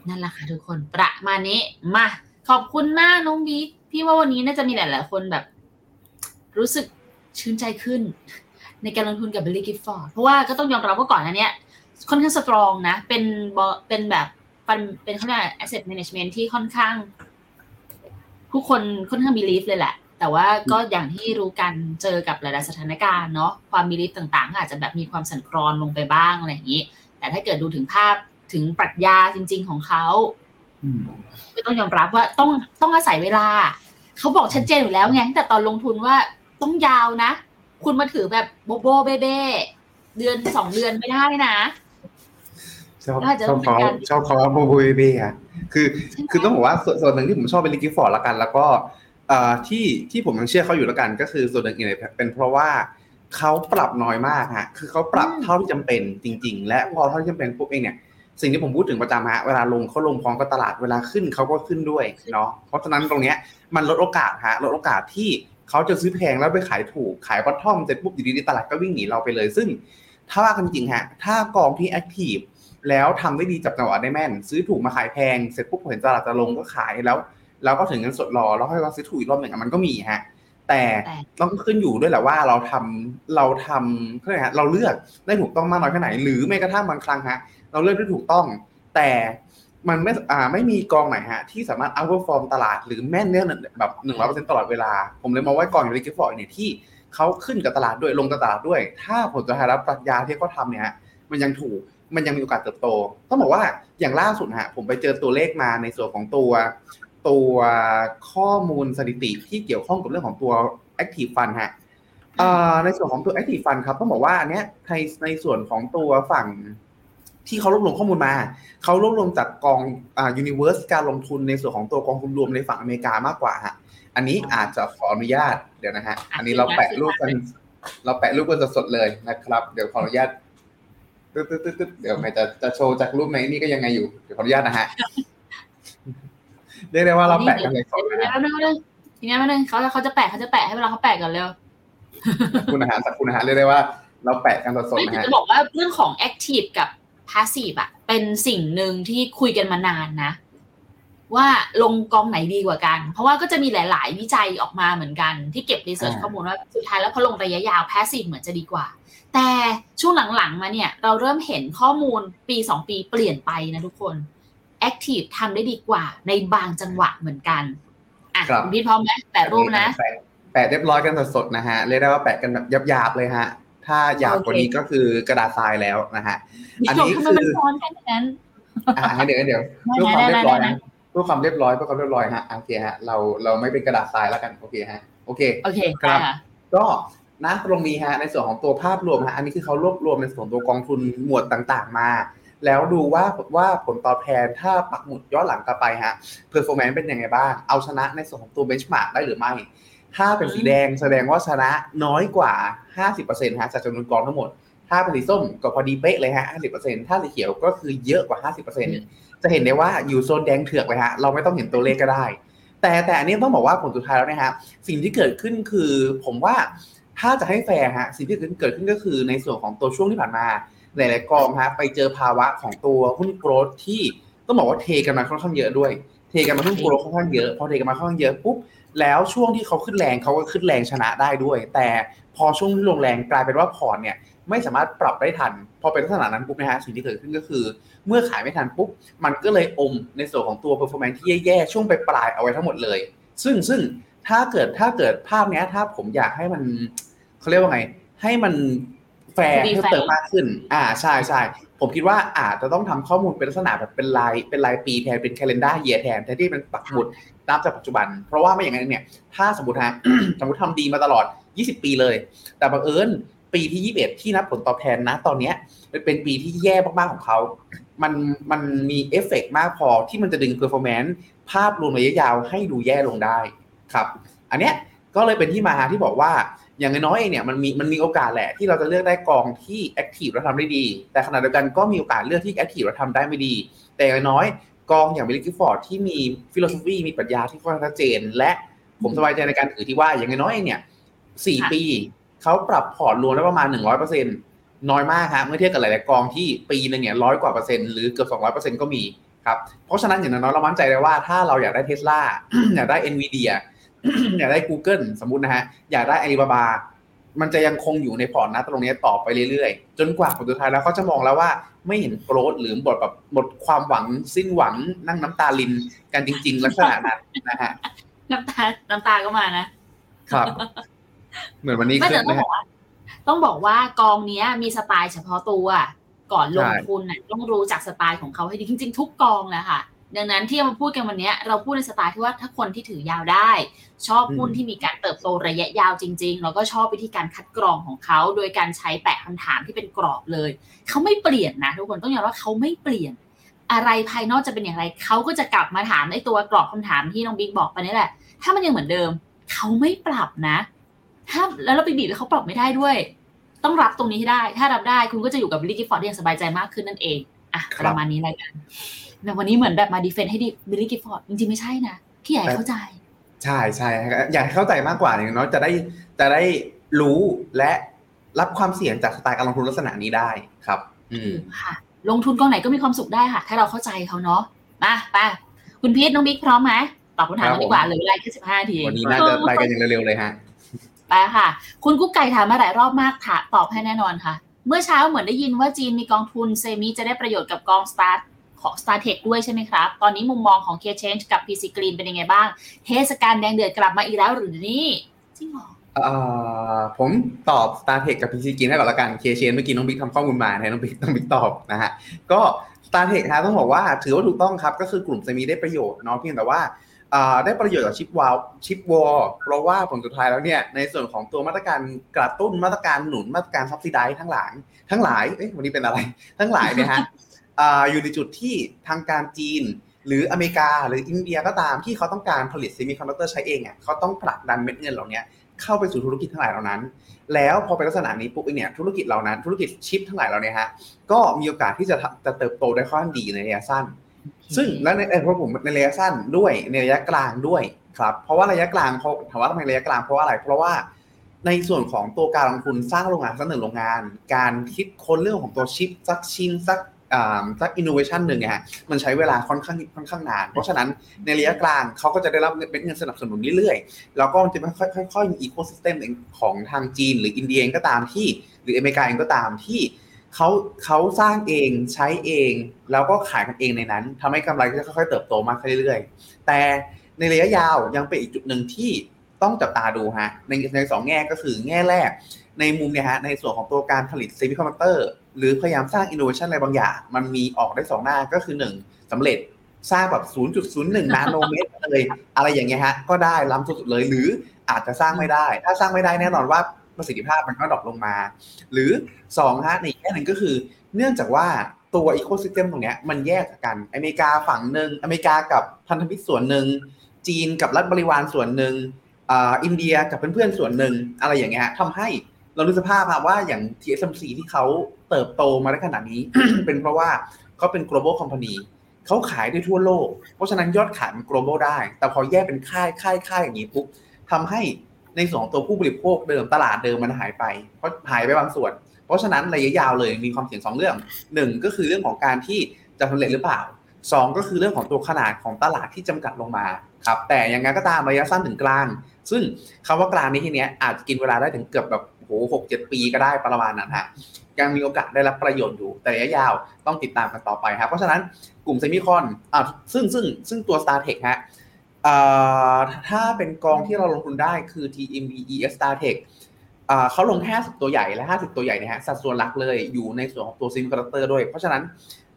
นั่นแหละค่ะทุกคนประมาณนี้มาขอบคุณมากน้องบิ๊กพี่ว่าวันนี้น่าจะมีหลาย ๆ คนแบบ รู้สึกชื่นใจขึ้น ในการลงทุนกับ Billy Gifford เพราะว่าก็ต้องยอมรับว่าก่อนอันเนี้ยค่อนข้างสตรองนะ เป็นเป็นแบบเป็นเขาเรียก asset management ที่ค่อนข้าง ผู้คนค่อนข้าง believe เลยแหละ แต่ว่าก็อย่างที่รู้กันเจอกับหลายๆสถานการณ์เนาะความ believe ต่างๆ อาจจะแบบมีความสั่นคลอนลงไปบ้างอะไรอย่างนี้ แต่ถ้าเกิดดูถึงภาพถึงปรัชญาจริง ๆ ของเขาก็ต้องยอมรับว่าต้องต้องอาศัยเวลา เขาบอกชัดเจนอยู่แล้วไงแต่ตอนลงทุนว่าต้องยาวนะ คุณมาถือแบบโบโบเบ้เบ้เดือนสองเดือนไม่ได้นะชอบชอบเขาชอบเขาโบโบเบ้เบ้อะคือ คือต้องบอกว่าส่วนส่วนหนึ่งที่ผมชอบ Baillie Gifford ละกัน แล้วก็ที่ที่ผมยังเชื่อเขาอยู่แล้วกันก็คือส่วนหนึ่งเป็นเพราะว่าเขาปรับน้อยมากฮะ คือเขาปรับเท่าที่จำเป็นจริง ๆ และพอเท่าที่จำเป็นปุ๊บเองเนี่ย สิ่งที่ผมพูดถึงประจำฮะ เวลาลงเขาลงพร้อมกับตลาด เวลาขึ้นเขาก็ขึ้นด้วยเนาะ เพราะฉะนั้นตรงเนี้ยมันลดโอกาสฮะ ลดโอกาสที่ เขาจะซื้อแพงแล้วไปขายถูกขายบอททอมเสร็จปุ๊บอยู่ดีๆตลาดก็วิ่งหนีเราไปเลย ซึ่งถ้าว่ากันจริงฮะถ้ากองที่แอคทีฟแล้วทำได้ดีจับจังหวะได้แม่น ซื้อถูกมาขายแพงเสร็จปุ๊บเห็นตลาดจะลงก็ขายแล้วแล้วก็ถึงเงินสดรอแล้วค่อยมาซื้อถูกอีกรอบหนึ่งมันก็มีฮะแต่ต้องขึ้นอยู่ด้วยแหละว่าเราทำเราทำเพื่อฮะเราเลือกได้ถูกต้องมากน้อยแค่ไหน หรือแม้กระทั่งบางครั้งฮะเราเลือกได้ถูกต้อง แต่ มันไม่อ่าไม่มีกองไหนฮะ ที่สามารถเอาเ r อร์ฟอร์มตลาดหรือแม่นเนี่ยแบบหนึ่งร้อยเปอร์เซ็นต์ตลอดเวลา ผมเลยมองว่ากองอย่าง Baillie Gifford เนี่ยที่เขาขึ้นกับตลาดด้วยลงกับตลาดด้วย ถ้าผลสุดท้ายแล้วปรัชญาที่เขาทำเนี่ยมันยังถูกมันยังมีโอกาสเติบโต ต้องบอกว่าอย่างล่าสุดฮะผมไปเจอตัวเลขมาในส่วนของตัว ตัวข้อมูลสถิติที่เกี่ยวข้องกับเรื่องของตัว Active Fund ฮะในส่วนของตัว Active Fund ครับต้องบอกว่าอันเนี้ยในในส่วนของตัวฝั่ง ที่เขารวบรวมข้อมูลมา เขารวบรวมจากกองอ่า Universe การลงทุนในส่วนของตัวกองทุนรวมในฝั่งอเมริกามากกว่าฮะอันนี้อาจจะขออนุญาตเดี๋ยวนะฮะอันนี้เราแปะรูปกันเราแปะรูปกันสดๆเลยนะครับ เดี๋ยวขออนุญาตตึ๊ดตึ๊ดตึ๊ดเดี๋ยวไม่จะจะโชว์จากรูปไหนนี่ก็ยังไงอยู่เดี๋ยวขออนุญาตนะฮะเรียกได้ว่าเราแปะกันเลยสองนะเดี๋ยวนึงนึงทีนี้มาหนึ่งเขาเขาจะแปะเขาจะแปะให้เวลาเขาแปะก่อนเร็วคุณอาหารสักคุณอาหารเรียกได้ว่า เราแปะกันสดๆไม่นะแต่ฮะจะบอกว่าเรื่องของ active กับ passive อะเป็นสิ่งหนึ่งที่คุยกันมานานนะ ว่าลงกองไหนดีกว่ากัน เพราะว่าก็จะมีหลาย ๆ วิจัยออกมาเหมือนกัน ที่เก็บ research ข้อมูลว่าสุดท้ายแล้วพอลงระยะยาว passive เหมือนจะดีกว่า แต่ช่วงหลัง ๆ มาเนี่ย เราเริ่มเห็นข้อมูลปี2ปีเปลี่ยนไปนะทุกคน active ทำได้ดีกว่า ในบางจังหวะเหมือนกันอะคุณพี่พร้อมไหมแปะรูปนะแปะเรียบร้อยกันสดๆนะฮะเรียกได้ว่าแปะกันแบบหยาบๆเลยฮะ ถ้าหยาบกว่านี้ก็คือกระดาษทรายแล้วนะฮะอันนี้คืออ่าเดี๋ยวเดี๋ยวเพื่อความเรียบร้อยนะเพื่อความเรียบร้อยเพื่อความเรียบร้อยฮะโอเคฮะเราเราไม่เป็นกระดาษทรายแล้วกันโอเคฮะโอเคโอเคครับก็นะตรงนี้ฮะในส่วนของตัวภาพรวมฮะอันนี้คือเขารวบรวมในส่วนตัวกองทุนหมวดต่างๆ มา แล้วดูว่าว่าผลตอบแทนถ้าปักหมุดย้อนหลังกลับไปฮะ performance เป็นยังไงบ้าง เอาชนะในส่วนของตัว benchmark ได้หรือไม่ ถ้าเป็นสีแดงแสดงว่าชนะน้อยกว่า 50%ฮะจากจำนวนกองทั้งหมด ถ้าเป็นสีส้มก็พอดีเป๊ะเลยฮะ 50%ถ้าสีเขียวก็คือเยอะกว่า 50%จะเห็นได้ว่าอยู่โซนแดงเถือกเลยฮะ เราไม่ต้องเห็นตัวเลขก็ได้ แต่แต่อันนี้ต้องบอกว่าผลสุดท้ายแล้วนะฮะ สิ่งที่เกิดขึ้นคือผมว่าถ้าจะให้แฟร์ฮะ สิ่งที่เกิดขึ้นก็คือในส่วนของตัวช่วงที่ผ่านมาหลายๆกองฮะไปเจอภาวะของตัวหุ้นโกรดที่ต้องบอกว่าเทกันมาค่อนข้างเยอะด้วย เทกันมาหุ้นโกรดค่อนข้างเยอะพอเทกันมาค่อนข้างเยอะปุ๊บแล้วช่วงที่เขาขึ้นแรงเขาก็ขึ้นแรงชนะได้ด้วย แต่พอช่วงที่ลงแรงกลายเป็นว่าพอร์ตเนี่ยไม่สามารถปรับได้ทัน พอเป็นลักษณะนั้นปุ๊บนะฮะสิ่งที่เกิดขึ้นก็คือ เมื่อขายไม่ทันปุ๊บ มันก็เลยอมในส่วนของตัว performance ที่แย่ๆช่วงไปปลายเอาไว้ทั้งหมดเลย ซึ่งซึ่งถ้าเกิดถ้าเกิดภาพนี้ถ้าผมอยากให้มันเขาเรียกว่าไง ให้มันแฟร์เพิ่มเติมมากขึ้น อ่าใช่ใช่ผมคิดว่าอาจจะต้องทำข้อมูลเป็นลักษณะแบบเป็นรายเป็นรายปีแทนเป็น calendar year แทนแทนที่เป็นปักหมุด นับจากปัจจุบัน เพราะว่าไม่อย่างนั้นเนี่ย ถ้าสมมติฮะสมมติทำดีมาตลอด 20 ปีเลย แต่บังเอิญปีที่ 21 ที่นับผลตอบแทนนะ ตอนเนี้ยเป็นปีที่แย่มากๆของเขา มันมันมีเอฟเฟกมากพอที่มันจะดึง performance ภาพรวมระยะยาวให้ดูแย่ลงได้ครับ อันเนี้ยก็เลยเป็นที่มาที่บอกว่าอย่างน้อยเนี่ยมันมีมันมีโอกาสแหละที่เราจะเลือกได้กองที่ active และทำได้ดี แต่ขณะเดียวกันก็มีโอกาสเลือกที่ active และทำได้ไม่ดี แต่อย่างน้อย กองอย่าง Baillie Gifford ที่มี philosophy มีปรัชญาที่ค่อนข้างชัดเจน และผมสบายใจในการถือที่ว่าอย่างน้อยเนี่ยสี่ปีเขาปรับพอร์ตรวมได้ประมาณหนึ่งร้อยเปอร์เซ็นต์น้อยมากครับเมื่อเทียบกับหลาย ๆ กองที่ปีนึงเนี่ยร้อยกว่าเปอร์เซ็นต์หรือเกือบสองร้อยเปอร์เซ็นต์ก็มีครับเพราะฉะนั้นอย่างน้อยเรามั่นใจได้ว่าถ้าเราอยากได้เทสลาอยากได้เอ็นวีเดียอยากได้ Google สมมุตินะฮะอยากได้อาลีบาบา มันจะยังคงอยู่ในพอร์ตนะตรงนี้ต่อไปเรื่อยๆ จนกว่าผลสุดท้ายแล้วเขาจะมองแล้วว่าไม่เห็นโกรธหรือหมดแบบหมดความหวังสิ้นหวังนั่งน้ำตาลินกันจริง ๆ ลักษณะนั้นนะฮะน้ำตาน้ำตาก็มานะ ครับ เหมือนวันนี้ขึ้นนะต้องบอกว่ากองนี้มีสไตล์เฉพาะตัว ก่อนลงทุนน่ะต้องรู้จักสไตล์ของเขาให้ดีจริง ๆ ทุกกองแหละค่ะ ดังนั้นที่มาพูดกันวันนี้เราพูดในสไตล์ที่ว่าถ้าคนที่ถือยาวได้ ชอบหุ้นที่มีการเติบโตระยะยาวจริง ๆ แล้วก็ชอบวิธีการคัดกรองของเขา โดยการใช้แปะคำถามที่เป็นกรอบเลย เขาไม่เปลี่ยนนะทุกคนต้องยอมว่าเขาไม่เปลี่ยน อะไรภายนอกจะเป็นอย่างไร เขาก็จะกลับมาถามในตัวกรอบคำถามที่น้องบิ๊กบอกไปนี่แหละ ถ้ามันยังเหมือนเดิม เขาไม่ปรับนะ ถ้าแล้วเราไปบีบแล้วเขาปรับไม่ได้ด้วย ต้องรับตรงนี้ให้ได้ ถ้ารับได้คุณก็จะอยู่กับ Baillie Gifford อย่างสบายใจมากขึ้นนั่นเอง อะประมาณนี้เลยกันแต่วันนี้เหมือนแบบมา defend ให้ Baillie Gifford จริงๆไม่ใช่นะพี่อยากให้เข้าใจ ใช่ใช่อยากเข้าใจมากกว่าอย่างน้อยจะได้จะได้รู้และรับความเสี่ยงจากสไตล์การลงทุนลักษณะนี้ได้ครับ อืมค่ะ ลงทุนกองไหนก็มีความสุขได้ค่ะ ถ้าเราเข้าใจเขาเนาะมาไปคุณพีทน้องบิ๊กพร้อมไหมตอบคำถามกันดีกว่าเหลือเวลาแค่สิบห้านาทีวันนี้น่าจะไปกันอย่างเร็วๆเลยฮะไปค่ะ คุณกุ๊กไก่ถามมาหลายรอบมากค่ะตอบให้แน่นอนค่ะ เมื่อเช้าเหมือนได้ยินว่าจีนมีกองทุน semi จะได้ประโยชน์กับกองสตาร์ทของ StarTech ด้วยใช่ไหมครับ ตอนนี้มุมมองของ K-Change กับ PC Green เป็นยังไงบ้าง เทศกาลแดงเดือดกลับมาอีกแล้วหรือนี่จริงหรอผมตอบ StarTech กับ PC Green ให้ก่อนละกัน K-Change เมื่อกี้น้องบิ๊กทำข้อมูลมาให้น้องบิ๊กต้องบิ๊กตอบนะฮะก็ StarTech ฮะต้องบอกว่าถือว่าถูกต้องครับ ก็คือกลุ่ม semi ได้ประโยชน์เนาะเพียงแต่ว่า ได้ประโยชน์จาก chip war chip war เพราะว่าผลสุดท้ายแล้วเนี่ยในส่วนของตัวมาตรการกระตุ้นมาตรการหนุนมาตรการ subsidize ทั้งหลายทั้งหลายเอ๊ะวันนี้เป็นอะไร ทั้งหลายเนี่ยฮะอยู่ในจุดที่ทางการจีน หรืออเมริกาหรืออินเดียก็ตามที่เขาต้องการผลิต semiconductor ใช้เองอะเขาต้องผลักดันเม็ดเงินเหล่านี้เข้าไปสู่ธุรกิจทั้งหลายเหล่านั้น แล้วพอเป็นลักษณะนี้ปุ๊บเนี่ยธุรกิจเหล่านั้นธุรกิจชิปทั้งหลายเหล่านี้ฮะก็มีโอกาสที่จะจะเติบโตได้ค่อนข้างดีในระยะสั้น ซึ่งและในเพราะผมในระยะสั้นด้วยในระยะกลางด้วยครับ เพราะว่าระยะกลางเขาถามว่าทำไมระยะกลางเพราะว่าอะไร เพราะว่าในส่วนของตัวการลงทุนสร้างโรงงานสักหนึ่งโรงงาน การคิดค้นเรื่องของตัวชิปสักชิ้นสักสักอินโนเวชันหนึ่งฮะมันใช้เวลาค่อนข้างค่อนข้างนาน เพราะฉะนั้นในระยะกลางเขาก็จะได้รับเงินสนับสนุนเรื่อยๆ แล้วก็มันจะค่อยๆมี ecosystem ของทางจีน หรืออินเดียเองก็ตามที่ หรืออเมริกาเองก็ตามที่ เขาเขาสร้างเองใช้เอง แล้วก็ขายกันเองในนั้นทำให้กำไรก็จะค่อยๆเติบโตมากขึ้นเรื่อยๆ แต่ในระยะยาวยังเป็นอีกจุดหนึ่งที่ต้องจับตาดูฮะในในสองแง่ก็คือแง่แรก ในมุมเนี่ยฮะในส่วนของตัวการผลิต semiconductor หรือพยายามสร้างอินโนเวชันอะไรบางอย่าง มันมีออกได้สองหน้าก็คือ1สำเร็จสร้างแบบ 0.01 นาโนเมตรเลย อะไรอย่างเงี้ยฮะ ก็ได้ล้ำสุดๆเลย หรืออาจจะสร้างไม่ได้ ถ้าสร้างไม่ได้แน่นอนว่า ประสิทธิภาพมันก็ drop ลงมา หรือ2ฮะในแง่หนึ่งก็คือ เนื่องจากว่าตัว ecosystem ตรงนี้มันแยกกันอเมริกาฝั่งหนึ่งอเมริกากับพันธมิตรส่วนหนึ่ง จีนกับรัฐบริวารส่วนหนึ่งอินเดียกับเพื่อนๆส่วนหนึ่งอะไรอย่างเงี้ยทำให้เราดูสภาพว่าอย่าง TSMC ที่เขาเติบโตมาได้ขนาดนี้ เป็นเพราะว่าเขาเป็น global company เขาขายได้ทั่วโลก เพราะฉะนั้นยอดขายมัน global ได้ แต่พอแยกเป็นค่ายค่ายค่ายอย่างนี้ปุ๊บทำให้ ในสองตัวผู้บริโภคเดิมตลาดเดิมมันหายไป เพราะหายไปบางส่วน เพราะฉะนั้นระยะยาวเลยมีความเสี่ยงสองเรื่องหนึ่งก็คือเรื่องของการที่จะสำเร็จหรือเปล่าสองก็คือเรื่องของตัวขนาดของตลาดที่จำกัดลงมาครับแต่อย่างไรก็ตามระยะสั้นถึงกลาง ซึ่งคำว่ากลางในที่นี้อาจจะกินเวลาได้ถึงเกือบแบบโหหกเจ็ดปีก็ได้ประมาณนั้นฮะยังมีโอกาสได้รับประโยชน์อยู่ แต่ระยะยาวต้องติดตามกันต่อไปครับเพราะฉะนั้นกลุ่มเซมิคอนอ่าซึ่งซึ่งซึ่งตัว Star Tech ฮะ ถ้าเป็นกองที่เราลงทุนได้คือ TMB-ES-StarTech เขาลงแค่50ตัวใหญ่และ 50 ตัวใหญ่เนี่ยฮะสัดส่วนหลักเลยอยู่ในส่วนของตัว semiconductor ด้วย เพราะฉะนั้น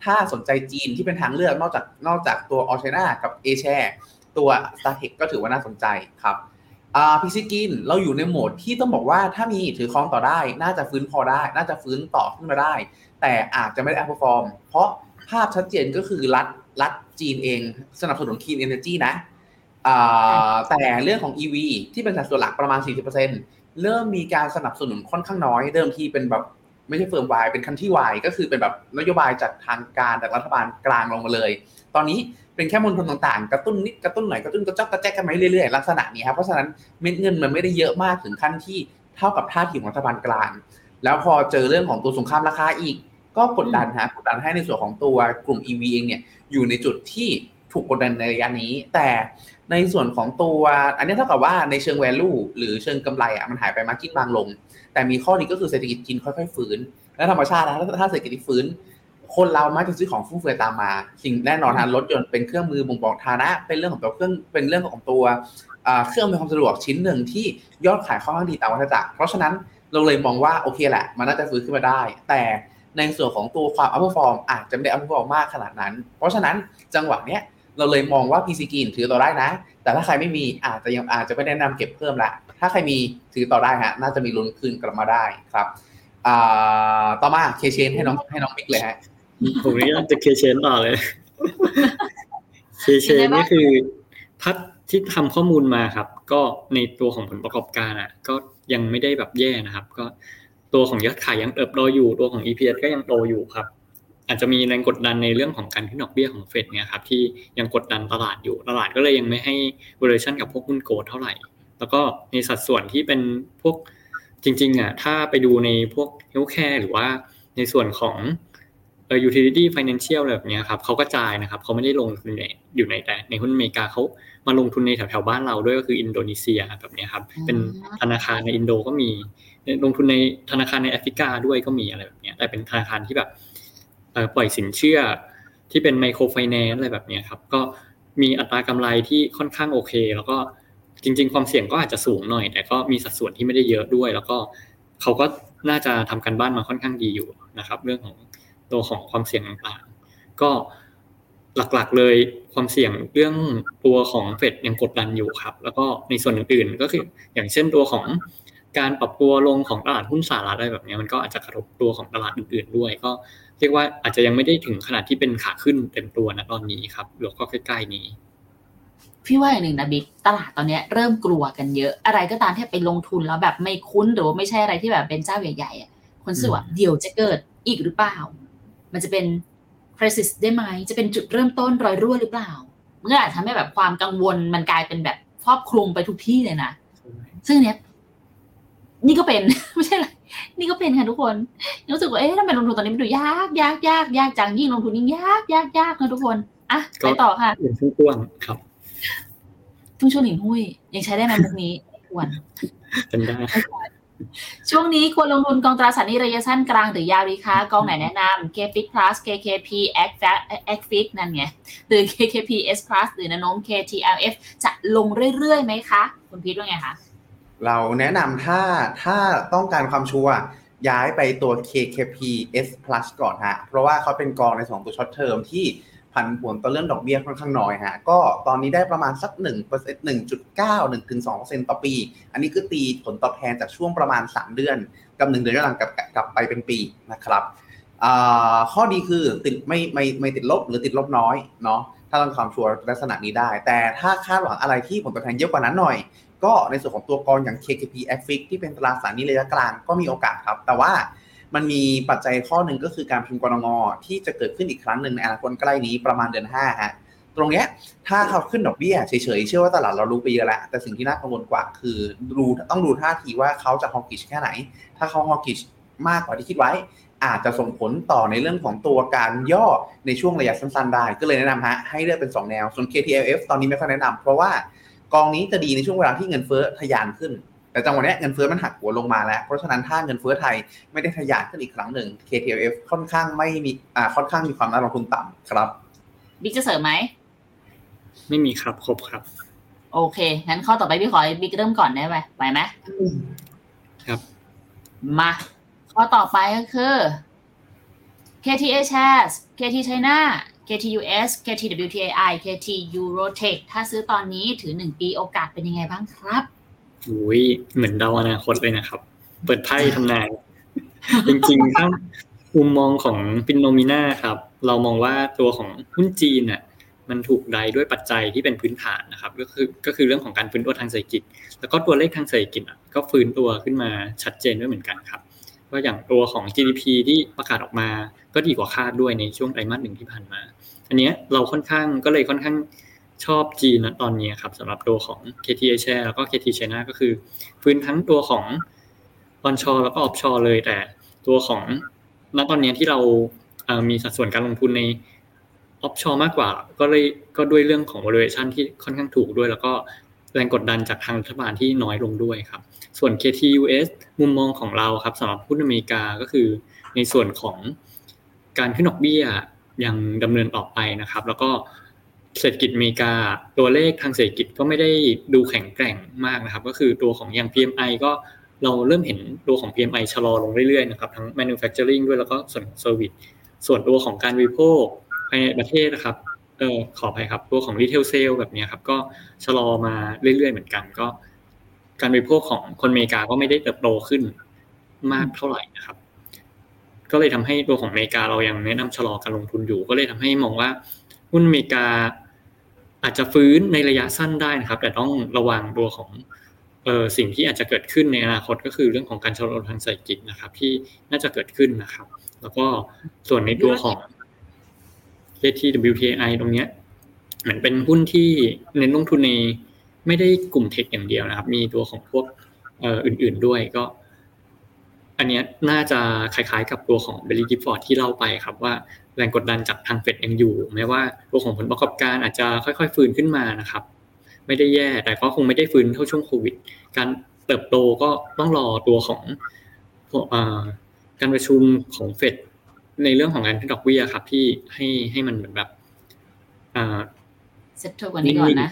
ถ้าสนใจจีนที่เป็นทางเลือกนอกจากนอกจากตัวออเชนากับเอแชตัว s t a r t e c h ก็ถือว่าน่าสนใจครับ PC Green เราอยู่ในโหมดที่ต้องบอกว่าถ้ามีถือครองต่อได้ น่าจะฟื้นพอได้ น่าจะฟื้นต่อขึ้นมาได้ แต่อาจจะไม่ได้ outperform เพราะภาพชัดเจนก็คือรัฐรัฐจีนเอง สนับสนุน clean energy นะ แต่เรื่องของ EV ที่เป็นสัดส่วนหลักประมาณ 40%เริ่มมีการสนับสนุนค่อนข้างน้อย เดิมทีเป็นแบบไม่ใช่ firm-wide เป็น country-wide ก็คือเป็นแบบนโยบายจากทางการจากรัฐบาลกลางลงมาเลย ตอนนี้เป็นแค่มณฑลต่างๆ กระตุ้นนิดกระตุ้นหน่อยกระตุ้นกระจอกกระแจกกันไปเรื่อยๆลักษณะนี้ครับเพราะฉะนั้นเม็ดเงินมันไม่ได้เยอะมากถึงขั้นที่เท่ากับท่าทีของรัฐบาลกลาง แล้วพอเจอเรื่องของตัวสงครามราคาอีก ก็กดดันฮะกดดันให้ในส่วนของตัวกลุ่ม EV เองเนี่ยอยู่ในจุดที่ถูกกดดันในระยะนี้ แต่ ในส่วนของตัว อันนี้เท่ากับว่าในเชิง value หรือเชิงกำไรอะมันหายไปมาร์กินบางลง แต่มีข้อนี้ก็คือเศรษฐกิจจีนค่อยๆฟื้น และธรรมชาตินะถ้าเศรษฐกิจฟื้น คนเรามักจะซื้อของฟุ่มเฟือยตามมา สิ่งแน่นอนทางรถยนต์เป็นเครื่องมือบ่งบอกฐานะ เป็นเรื่องของตัวเครื่องเป็นเรื่องของตัวเครื่องอำนวยความสะดวกชิ้นหนึ่งที่ยอดขายค่อนข้างดีตามวัฏจักรเพราะฉะนั้นเราเลยมองว่าโอเคแหละ มันน่าจะฟื้นขึ้นมาได้ แต่ในส่วนของตัวความ outperform อาจจะไม่ได้ outperform มากขนาดนั้น เพราะฉะนั้นจังหวะเนี้ย เราเลยมองว่า PC กินถือต่อได้นะ แต่ถ้าใครไม่มีอาจจะยังอาจจะไม่แนะนำเก็บเพิ่มละ ถ้าใครมีถือต่อได้ฮะน่าจะมีลุ้นคืนกลับมาได้ครับต่อมา K-CHANGE ให้น้องให้น้องบิ๊กเลยฮะผมนี่จะ K-CHANGE ต่อเลยK-CHANGE นี่คือเท่าที่ทำข้อมูลมาครับ ก็ในตัวของผลประกอบการอะ ก็ยังไม่ได้แบบแย่นะครับ ก็ตัวของยอดขายยังเติบโตอยู่ตัวของ EPS ก็ยังโตอยู่ครับ อาจจะมีแรงกดดันในเรื่องของการขึ้นดอกเบี้ยของเฟดเนี่ยครับที่ยังกดดันตลาดอยู่ตลาดก็เลยยังไม่ให้ valuation กับพวกหุ้น growth เท่าไหร่ แล้วก็ในสัดส่วนที่เป็นพวกจริงๆอะถ้าไปดูในพวก healthcare หรือว่าในส่วนของเอ่อ utility financial แบบนี้ครับเขากระจายนะครับเขาไม่ได้ลงทุนในอยู่ในแต่ในหุ้นอเมริกาเขามาลงทุนในแถวๆบ้านเราด้วยก็คืออินโดนีเซียแบบนี้ครับเป็นธนาคารในอินโดก็มีลงทุนในธนาคารในแอฟริกาด้วยก็มีอะไรแบบนี้แต่เป็นธนาคารที่แบบ ปล่อยสินเชื่อที่เป็น microfinance อะไรแบบนี้ครับ ก็มีอัตรากำไรที่ค่อนข้างโอเค แล้วก็จริง ๆ ความเสี่ยงก็อาจจะสูงหน่อย แต่ก็มีสัดส่วนที่ไม่ได้เยอะด้วย แล้วก็เขาก็น่าจะทำการบ้านมาค่อนข้างดีอยู่นะครับ เรื่องของตัวของความเสี่ยงต่างๆ ก็หลักๆเลยความเสี่ยงเรื่องตัวของเฟดยังกดดันอยู่ครับ แล้วก็ในส่วนอื่นๆ ก็คืออย่างเช่นตัวของการปรับตัวลงของตลาดหุ้นสหรัฐอะไรแบบนี้มันก็อาจจะกระทบตัวของตลาดอื่นๆด้วย ก็ เรียกว่าอาจจะยังไม่ได้ถึงขนาดที่เป็นขาขึ้นเต็มตัวนะตอนนี้ครับหรือก็ใกล้ๆนี้ พี่ว่าอย่างหนึ่งนะบิ๊กตลาดตอนนี้เริ่มกลัวกันเยอะ อะไรก็ตามที่ไปลงทุนแล้วแบบไม่คุ้นหรือว่าไม่ใช่อะไรที่แบบเป็นเจ้าใหญ่ๆอะคนสื่อว่าเดี๋ยวจะเกิดอีกหรือเปล่า มันจะเป็น crisis ได้ไหมจะเป็นจุดเริ่มต้นรอยรั่วหรือเปล่าเมื่ออาจทำให้แบบความกังวลมันกลายเป็นแบบครอบคลุมไปทุกที่เลยนะซึ่งเนี้ย นี่ก็เป็น ไม่ใช่อะไรนี่ก็เป็นค่ะทุกคนรู้สึกว่าเอ๊ะทำไมลงทุนตอนนี้มันดูยากยากยากยากจังยิ่งลงทุนยิ่งยากยากยากค่ะทุกคนอะไปต่อค่ะเป็นช่วงต้วงครับทุ่งช่วงหลินหุ้ยยังใช้ได้ไหมมุกนี้ควรเป็นได้ช่วงนี้ควรลงทุนกองตราสารหนี้ระยะสั้นกลางหรือยาวดีคะ กองไหนแนะนำ KFIX Plus KKP XFIX นั่นไง หรือ KKP S Plus หรือนาน้ม KTLF จะลงเรื่อยๆไหมคะ คุณพีทว่าไงคะ เราแนะนำถ้าถ้าต้องการความชัวร์ย้ายไปตัว KKP S Plus ก่อนฮะ เพราะว่าเขาเป็นกองในสองตัวช็อตเทอมที่ผันผวนต่อเรื่องดอกเบี้ยค่อนข้างน้อยฮะ ก็ตอนนี้ได้ประมาณสัก1เปอร์เซ็นต์หนึ่งจุดเก้าหนึ่งถึงสองเปอร์เซ็นต์ต่อปี อันนี้คือตีผลตอบแทนจากช่วงประมาณ 3 เดือน กับ 1 เดือนย้อนหลังกับกลับไปเป็นปีนะครับข้อดีคือติดไม่ไม่ไม่ติดลบหรือติดลบน้อยเนาะถ้าต้องความชัวร์ลักษณะนี้ได้ แต่ถ้าคาดหวังอะไรที่ผลตอบแทนเยอะกว่านั้นหน่อย ก็ในส่วนของตัวกองอย่าง KKP f i x ที่เป็นตราสารนี้ระยะกลางก็มีโอกาสครับ แต่ว่ามันมีปัจจัยข้อหนึ่งก็คือการพิมพ์กรงอที่จะเกิดขึ้นอีกครั้งหนึ่งในอนาคตใกล้นี้ประมาณเดือน5ฮะตรงเนี้ยถ้าเขาขึ้นดอกเบี้ยเฉยๆเชื่อว่าตลาดเรารู้ไปเยอะแล้วแต่สิ่งที่น่ากังวลกว่าคือดูต้องดูท่าทีว่าเขาจะฮอกกิชแค่ไหน ถ้าเขาฮอกกิชมากกว่าที่คิดไว้ อาจจะส่งผลต่อในเรื่องของตัวการย่อในช่วงระยะสั้นๆได้ ก็เลยแนะนำฮะให้เลือกเป็น 2 แนว ส่วน KTLF ตอนนี้ไม่ค่อยแนะนำเพราะว่า กองนี้จะดีในช่วงเวลาที่เงินเฟ้อทะยานขึ้น แต่จังหวะนี้เงินเฟ้อมันหักหัวลงมาแล้ว เพราะฉะนั้นถ้าเงินเฟ้อไทยไม่ได้ทะยานขึ้นอีกครั้งหนึ่ง KTLF ค่อนข้างไม่มีอ่าค่อนข้างมีความน่าลงทุนต่ำครับบิ๊กจะเสริมไหมไม่มีครับครบครับ โอเคงั้นข้อต่อไปพี่ขอบิ๊กเริ่มก่อนได้ไหมไปไหมครับ มาข้อต่อไปก็คือ KTA Shares KT China KTUS KTWTI KTurotech ถ้าซื้อตอนนี้ถือหนึ่งปีโอกาสเป็นยังไงบ้างครับอุ้ยเหมือนเดาอนาคตเลยนะครับ เปิดไพ่ทำนาย จริงๆถ้ามุมมองของปินโนมิน่าครับ เรามองว่าตัวของหุ้นจีนน่ะมันถูกไดด้วยปัจจัยที่เป็นพื้นฐานนะครับก็คือก็คือเรื่องของการฟื้นตัวทางเศรษฐกิจ แล้วก็ตัวเลขทางเศรษฐกิจก็ฟื้นตัวขึ้นมาชัดเจนด้วยเหมือนกันครับ ว่าอย่างตัวของ GDP ที่ประกาศออกมา ก็ดีกว่าคาดด้วยในช่วงไตรมาสหนึ่งที่ผ่านมา อันนี้เราค่อนข้างก็เลยค่อนข้างชอบจีนนะตอนนี้ครับสำหรับตัวของ KT a s i a แล้วก็ KT China ก็คือฟื้นทั้งตัวของออนชอแล้วก็ออฟชอเลย แต่ตัวของณตอนนี้ที่เรามีสัดส่วนการลงทุนในออฟชอมากกว่า ก็เลยก็ด้วยเรื่องของ valuation ที่ค่อนข้างถูกด้วย แล้วก็แรงกดดันจากทางรัฐบาลที่น้อยลงด้วยครับ ส่วน KTUS มุมมองของเราครับสำหรับหุ้นอเมริกาก็คือในส่วนของการขึ้นดอกเบี้ยยังดำเนินต่อไปนะครับ แล้วก็เศรษฐกิจอเมริกาตัวเลขทางเศรษฐกิจก็ไม่ได้ดูแข็งแกร่งมากนะครับ ก็คือตัวของอย่าง PMI ก็เราเริ่มเห็นตัวของ PMI ชะลอลงเรื่อยๆนะครับทั้ง manufacturing ด้วยแล้วก็ส่วน service ส่วนตัวของการบริโภคภายในประเทศนะครับเออขออภัยครับตัวของ retail sale แบบนี้ครับก็ชะลอมาเรื่อยๆเหมือนกัน ก็ การบริโภคของคนอเมริกาก็ไม่ได้เติบโตขึ้นมากเท่าไหร่นะครับ ก็เลยทำให้ตัวของอเมริกาเรายังแนะนำชะลอการลงทุนอยู่ ก็เลยทำให้มองว่าหุ้นอเมริกาอาจจะฟื้นในระยะสั้นได้นะครับ แต่ต้องระวังตัวของเออสิ่งที่อาจจะเกิดขึ้นในอนาคตก็คือเรื่องของการชะลอทางเศรษฐกิจนะครับ ที่น่าจะเกิดขึ้นนะครับ แล้วก็ส่วนในตัวของ KTWTI ตรงเนี้ยเหมือนเป็นหุ้นที่เน้นลงทุนใน ไม่ได้กลุ่มเทคอย่างเดียวนะครับ มีตัวของพวกอื่นๆด้วยก็ อันนี้น่าจะคล้ายๆ กับตัวของ Baillie Gifford ที่เล่าไปครับว่าแรงกดดันจากทางเฟดยังอยู่แม้ว่าตัวของผลประกอบการอาจจะค่อยๆ ฟื้นขึ้นมานะครับ ไม่ได้แย่แต่ก็คงไม่ได้ฟื้นเท่าช่วงโควิด การเติบโตก็ต้องรอตัวของการประชุมของเฟดในเรื่องของการขึ้นดอกเบี้ยครับที่ให้ให้มันเหมือนแบบเซ็ตตัวกว่านี้ก่อนนะ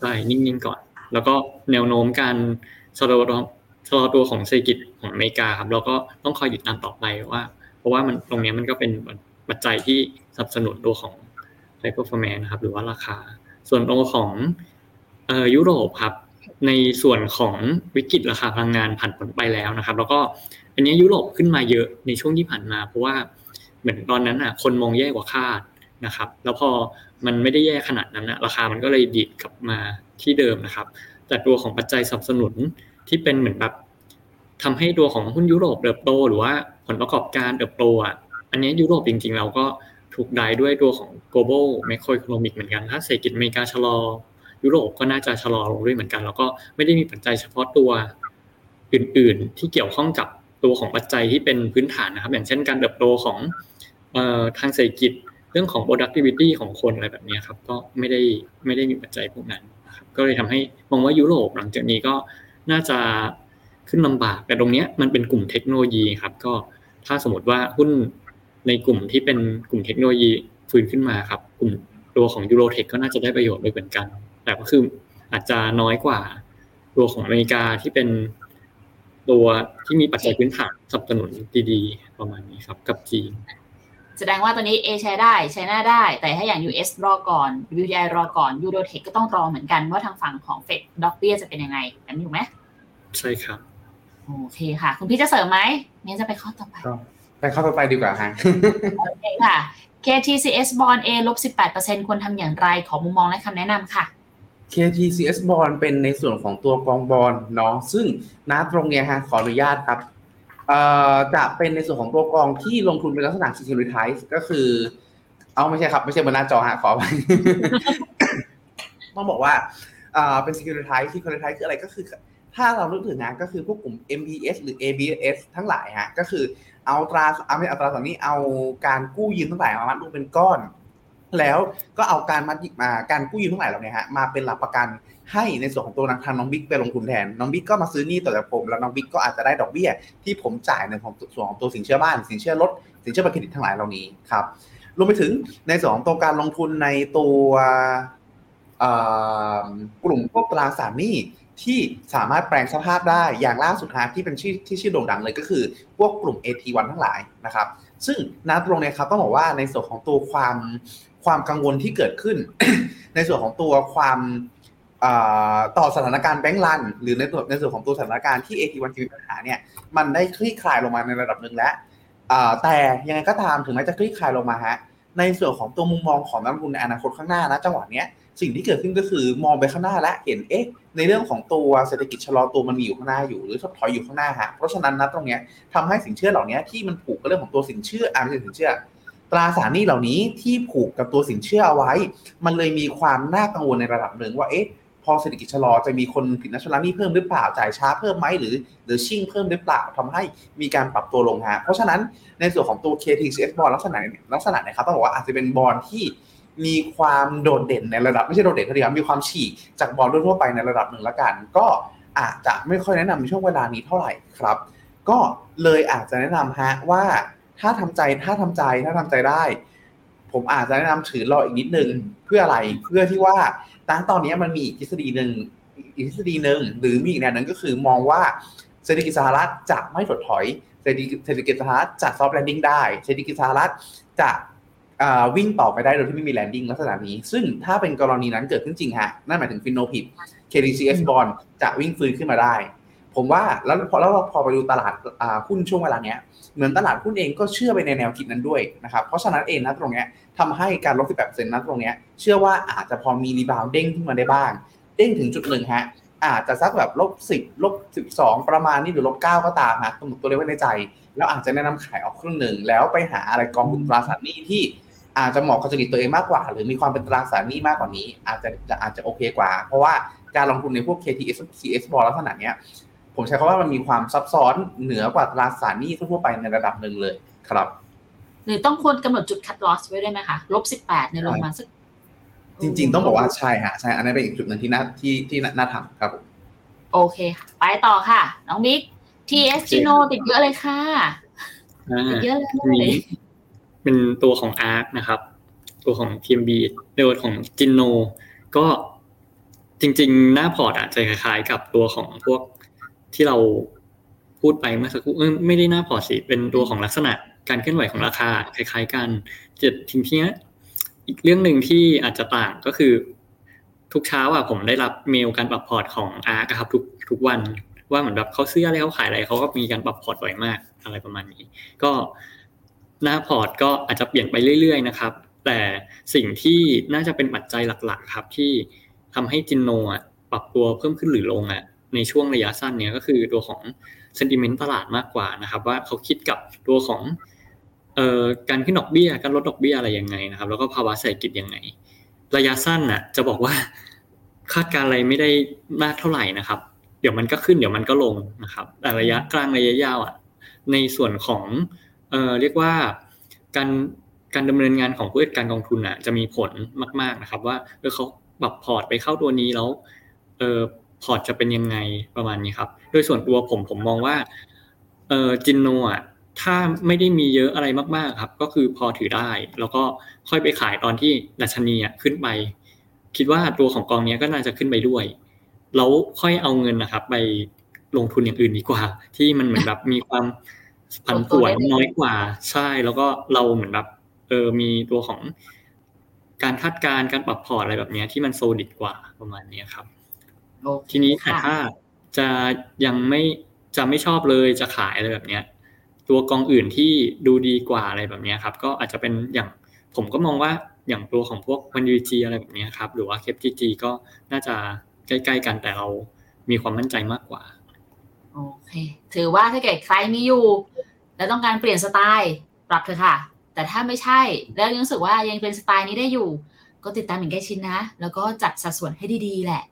ใช่นิ่งๆก่อน แล้วก็แนวโน้มการชะลอชะลอตัวของเศรษฐกิจของอเมริกาครับเราก็ต้องคอยหยุดตามต่อไปว่า เพราะว่ามันตรงนี้มันก็เป็นปัจจัยที่สนับสนุนตัวของไ i เ e r f o r m a n c นะครับ หรือว่าราคา ส่วนตัวของยุโรปครับ ในส่วนของวิกฤตราคาพลังงานผ่านผลไปแล้วนะครับ แล้วก็อันนี้ยุโรปขึ้นมาเยอะในช่วงที่ผ่านมา เพราะว่าเหมือนตอนนั้นอะคนมองแย่กว่าคาดนะครับ แล้วพอ มันไม่ได้แย่ขนาดนั้นนะราคามันก็เลยดีดกลับมาที่เดิมนะครับ แต่ตัวของปัจจัยสนับสนุนที่เป็นเหมือนแบบทำให้ตัวของหุ้นยุโรปเติบโตหรือว่าผลประกอบการเติบโตอะอันนี้ยุโรปจริงๆ เราก็ถูกได้ด้วยตัวของ global macroeconomic เหมือนกัน ถ้าเศรษฐกิจอเมริกาชะลอ ยุโรปก็น่าจะชะลอลงด้วยเหมือนกัน แล้วก็ไม่ได้มีปัจจัยเฉพาะตัวอื่นๆ ที่เกี่ยวข้องกับตัวของปัจจัยที่เป็นพื้นฐานนะครับ อย่างเช่นการเติบโตของทางเศรษฐกิจ รื่องของ productivity ของคนอะไรแบบนี้ครับก็ไม่ได้ไม่ได้มีปัจจัยพวกนั้นครับก็เลยทำให้มองว่ายุโรปหลังจากนี้ก็น่าจะขึ้นลำบากแต่ตรงนี้มันเป็นกลุ่มเทคโนโลยีครับ ก็ถ้าสมมติว่าหุ้นในกลุ่มที่เป็นกลุ่มเทคโนโลยีฟื้นขึ้นมาครับ กลุ่มตัวของยูโรเทคก็น่าจะได้ประโยชน์ด้วยเหมือนกัน แต่ก็คืออาจจะน้อยกว่า ตัวของอเมริกาที่เป็นตัวที่มีปัจจัยพื้นฐานสนับสนุนดีๆ ประมาณนี้ครับ กับจีน แสดงว่าตัวนี้ A ใช้ได้ใช้หน้าได้ แต่ถ้าอย่าง US รอก่อน WTI รอก่อน Eurotech ก็ต้องรอเหมือนกันว่าทางฝั่งของเฟดดอกเบี้ยจะเป็นยังไงแบบนี้ถูกไหมใช่ครับ โอเคค่ะ คุณพี่จะเสริมไหมนี่จะไปข้อต่อไป ไปข้อต่อไปดีกว่าฮะโอเคค่ะ KTCS Bond A ลบ18%ควรทำอย่างไรขอมุมมองและคำแนะนำค่ะ KTCS Bond เป็นในส่วนของตัวกองบอลเนาะซึ่งน้าตรงเนี้ยฮะขออนุญาตครับ จะเป็นในส่วนของตัวกองที่ลงทุนเป็นลักษณะ securitize ก็คือ เอาไม่ใช่ครับ ไม่ใช่บนหน้าจอฮะขอไปต้องบอกว่าเป็น securitize securitize คืออะไรก็คือ ถ้าเราลึกถึงงานก็คือพวกกลุ่ม MBS หรือ ABS ทั้งหลายฮะก็คือเอาตราเอาไม่เอาตราสังนี้เอาการกู้ยืมทั้งหลายมามัดรวมเป็นก้อน แล้วก็เอาการมัดมาการกู้ยืมทั้งหลายเหล่านี้ฮะมาเป็นหลักประกัน ให้ในส่วนของตัวนักทางน้องบิ๊กไปลงทุนแทน น้องบิ๊กก็มาซื้อนี่ต่อจากผม แล้วน้องบิ๊กก็อาจจะได้ดอกเบี้ย ที่ผมจ่ายในของส่วนของตัวสินเชื่อบ้าน สินเชื่อรถ สินเชื่อบัตรเครดิตทั้งหลายเหล่านี้ครับ รวมไปถึงในส่วนของตัวการลงทุนในตัวกลุ่มพวกตราสารหนี้ที่สามารถแปลงสภาพได้อย่างล่าสุดฮะที่เป็นชื่อที่ชื่อโด่งดังเลยก็คือ พวกกลุ่ม AT1 ทั้งหลายนะครับ ซึ่งนัดตรงนี้ครับต้องบอกว่าในส่วนของตัวความความกังวลที่เกิดขึ้น ในส่วนของตัวความ ต่อสถานการณ์แบงก์รันหรือในตัวนในส่วนของตัวสถานการณ์ที่ AT1 มีปัญหาเนี่ยมันได้คลี่คลายลงมาในระดับหนึ่งแล้วแต่ยังไงก็ตามถึงแม้จะคลี่คลายลงมาฮะในส่วนของตัวมุมมองของนักลงทุนในอนาคตข้างหน้านะจังหวะเนี้ยสิ่งที่เกิดขึ้นก็คือมองไปข้างหน้าและเห็นเอ๊ะในเรื่องของตัวเศรษฐกิจชะลอตัวมันมีอยู่ข้างหน้าอยู่หรือถดถอยอยู่ข้างหน้าฮะเพราะฉะนั้นนะตรงเนี้ยทำให้สินเชื่อเหล่านี้ที่มันผูกกับเรื่องของตัวสินเชื่ออ่าไม่ใช่สินเชื่อ ตราสารหนี้เหล่านี้ที่ผูกกับตัวสินเชื่อเอาไว้ มันเลยมีความน่ากังวลในระดับหนึ่งว่าเอ๊ะ พอเศรษฐกิจชะลอจะมีคนผิดนักชำระหนี้เพิ่มหรือเปล่าจ่ายช้าเพิ่มไหมหรือ หรือชิ่งเพิ่มหรือเปล่าทำให้มีการปรับตัวลงฮะเพราะฉะนั้นในส่วนของตัว KTCS บอลลักษณะลักษณะนะครับต้องบอกว่าอาจจะเป็นบอลที่มีความโดดเด่นในระดับไม่ใช่โดดเด่นเดียวมีความฉีกจากบอลทั่วไปในระดับหนึ่งละกัน ก็อาจจะไม่ค่อยแนะนำในช่วงเวลานี้เท่าไหร่ครับ ก็เลยอาจจะแนะนำฮะว่าถ้าทำใจถ้าทำใจถ้าทำใจได้ ผมอาจจะแนะนำถือรออีกนิดนึงเพื่ออะไรเพื่อที่ว่า ต่ตอนนี้มันมีอีกทฤษฎีหนึ่งอีกทฤษฎีหนึ่งหรือมีอีกแนวหนึ่งก็คือมองว่าเศรษฐกิจสหรัฐจะไม่ถดถอยเศรษฐกิจเศรษฐกิจสหรัฐจะซอฟต์แลนดิ้งได้เศรษฐกิจสหรัฐจะวิ่งต่อไปได้โดยที่ไม่มีแลนดิ้งลักษณะนี้ ซึ่งถ้าเป็นกรณีนั้นเกิดขึ้นจริงฮะนั่นหมายถึงฟินโนพิด KDCS บอลจะวิ่งฟื้นขึ้นมาได้ ผมว่าแล้วพอแล้วพอไปดูตลาดหุ้นช่วงเวลาเนี้ยเหมือนตลาดหุ้นเองก็เชื่อไปในแนวคิดนั้นด้วยนะครับเพราะฉะนั้นเองนะตรงเนี้ยทำให้การลด 18%นั้นตรงเนี้ยเชื่อว่าอาจจะพอมีรีบาวเด้งขึ้นมาได้บ้าง เด้งถึงจุดหนึ่งฮะอาจจะสักแบบลบสิบลบสิบสองประมาณนี้หรือลบเก้าก็ตามฮะกำหนดตัวเลขไว้ในใจ แล้วอาจจะแนะนำขายออกครึ่งหนึ่งแล้วไปหาอะไรกองทุนตราสารหนี้ที่อาจจะเหมาะกับจริตตัวเองมากกว่า หรือมีความเป็นตราสารหนี้มากกว่านี้ อาจจะอาจจะโอเคกว่า เพราะว่าการลงทุนในพวก KTS CS บอลลักษณะเนี้ย ผมใช้คำว่ามันมีความซับซ้อนเหนือกว่าตราสารหนี้ทั่วไปในระดับหนึ่งเลยครับ หรือต้องควรกำหนดจุดคัดลอสไว้ได้ไหมคะลบสิบแปดในลงมาสักจริง ๆ ต้องบอกว่าใช่ฮะใช่อันนี้เป็นอีกจุดหนึ่งที่น่าที่ที่น่าทำครับโอเคไปต่อค่ะ น้องบิ๊ก TS จิโนติดเยอะเลยค่ะติดเยอะเลยเป็นตัวของ ARK นะครับ ตัวของ TMB ในตัวของ GINNO ก็จริง ๆ หน้าพอร์ตอาจจะคล้ายๆกับตัวของพวก ที่เราพูดไปเมื่อสักครู่ไม่ได้หน้าพอร์ตสิเป็นตัวของลักษณะการเคลื่อนไหวของราคาคล้าย ๆ กันจะทิ้งเทียอีกเรื่องหนึ่งที่อาจจะต่างก็คือ ทุกเช้าอะผมได้รับเมลการปรับพอร์ตของ ARK ครับทุกทุกวันว่าเหมือนแบบเขาซื้ออะไรเขาขายอะไรเขาก็มีการปรับพอร์ตบ่อยมากอะไรประมาณนี้ ก็หน้าพอร์ตก็อาจจะเปลี่ยนไปเรื่อย ๆ นะครับ แต่สิ่งที่น่าจะเป็นปัจจัยหลัก ๆ ครับที่ทำให้ GINNO ปรับตัวเพิ่มขึ้นหรือลงอะ ในช่วงระยะสั้นเนี้ยก็คือตัวของเซนติเมนต์ตลาดมากกว่านะครับ ว่าเขาคิดกับตัวของเอ่อการขึ้นดอกเบี้ยการลดดอกเบี้ยอะไรยังไงนะครับ แล้วก็ภาวะเศรษฐกิจยังไง ระยะสั้นน่ะจะบอกว่าคาดการอะไรไม่ได้มากเท่าไหร่นะครับ เดี๋ยวมันก็ขึ้นเดี๋ยวมันก็ลงนะครับแต่ระยะกลางระยะยาวอะในส่วนของเอ่อเรียกว่าการการดำเนินงานของผู้จัดการกองทุนอะจะมีผลมาก ๆนะครับ ว่าเออเขาปรับพอร์ตไปเข้าตัวนี้แล้วเออ พอร์ตจะเป็นยังไงประมาณนี้ครับ โดยส่วนตัวผมผมมองว่าเออ GINNO อะถ้าไม่ได้มีเยอะอะไรมากๆครับ ก็คือพอถือได้ แล้วก็ค่อยไปขายตอนที่ดัชนีอะขึ้นไป คิดว่าตัวของกองนี้ก็น่าจะขึ้นไปด้วยแล้วค่อยเอาเงินนะครับ ไปลงทุนอย่างอื่นดีกว่า ที่มันเหมือนแบบมีความผันผวนน้อยกว่า ใช่แล้วก็เราเหมือนแบบเออมีตัวของการคาดการการปรับพอร์ตอะไรแบบนี้ที่มันโซดิดกว่าประมาณนี้ครับ ทีนี้แต่ถ้าจะยังไม่จะไม่ชอบเลยจะขายอะไรแบบเนี้ย ตัวกองอื่นที่ดูดีกว่าอะไรแบบนี้ครับ ก็อาจจะเป็นอย่างผมก็มองว่าอย่างตัวของพวกวันยูจีอะไรแบบนี้ครับ หรือว่าเคปจีจีก็น่าจะใกล้ๆกันแต่เรามีความมั่นใจมากกว่า โอเค ถือว่าถ้าเกิดใครมีอยู่ แล้วต้องการเปลี่ยนสไตล์ปรับเถอะค่ะ แต่ถ้าไม่ใช่แล้วยังรู้สึกว่ายังเป็นสไตล์นี้ได้อยู่ ก็ติดตามอย่างใกล้ชิดนะแล้วก็จัดสัดส่วนให้ดีๆ แหละ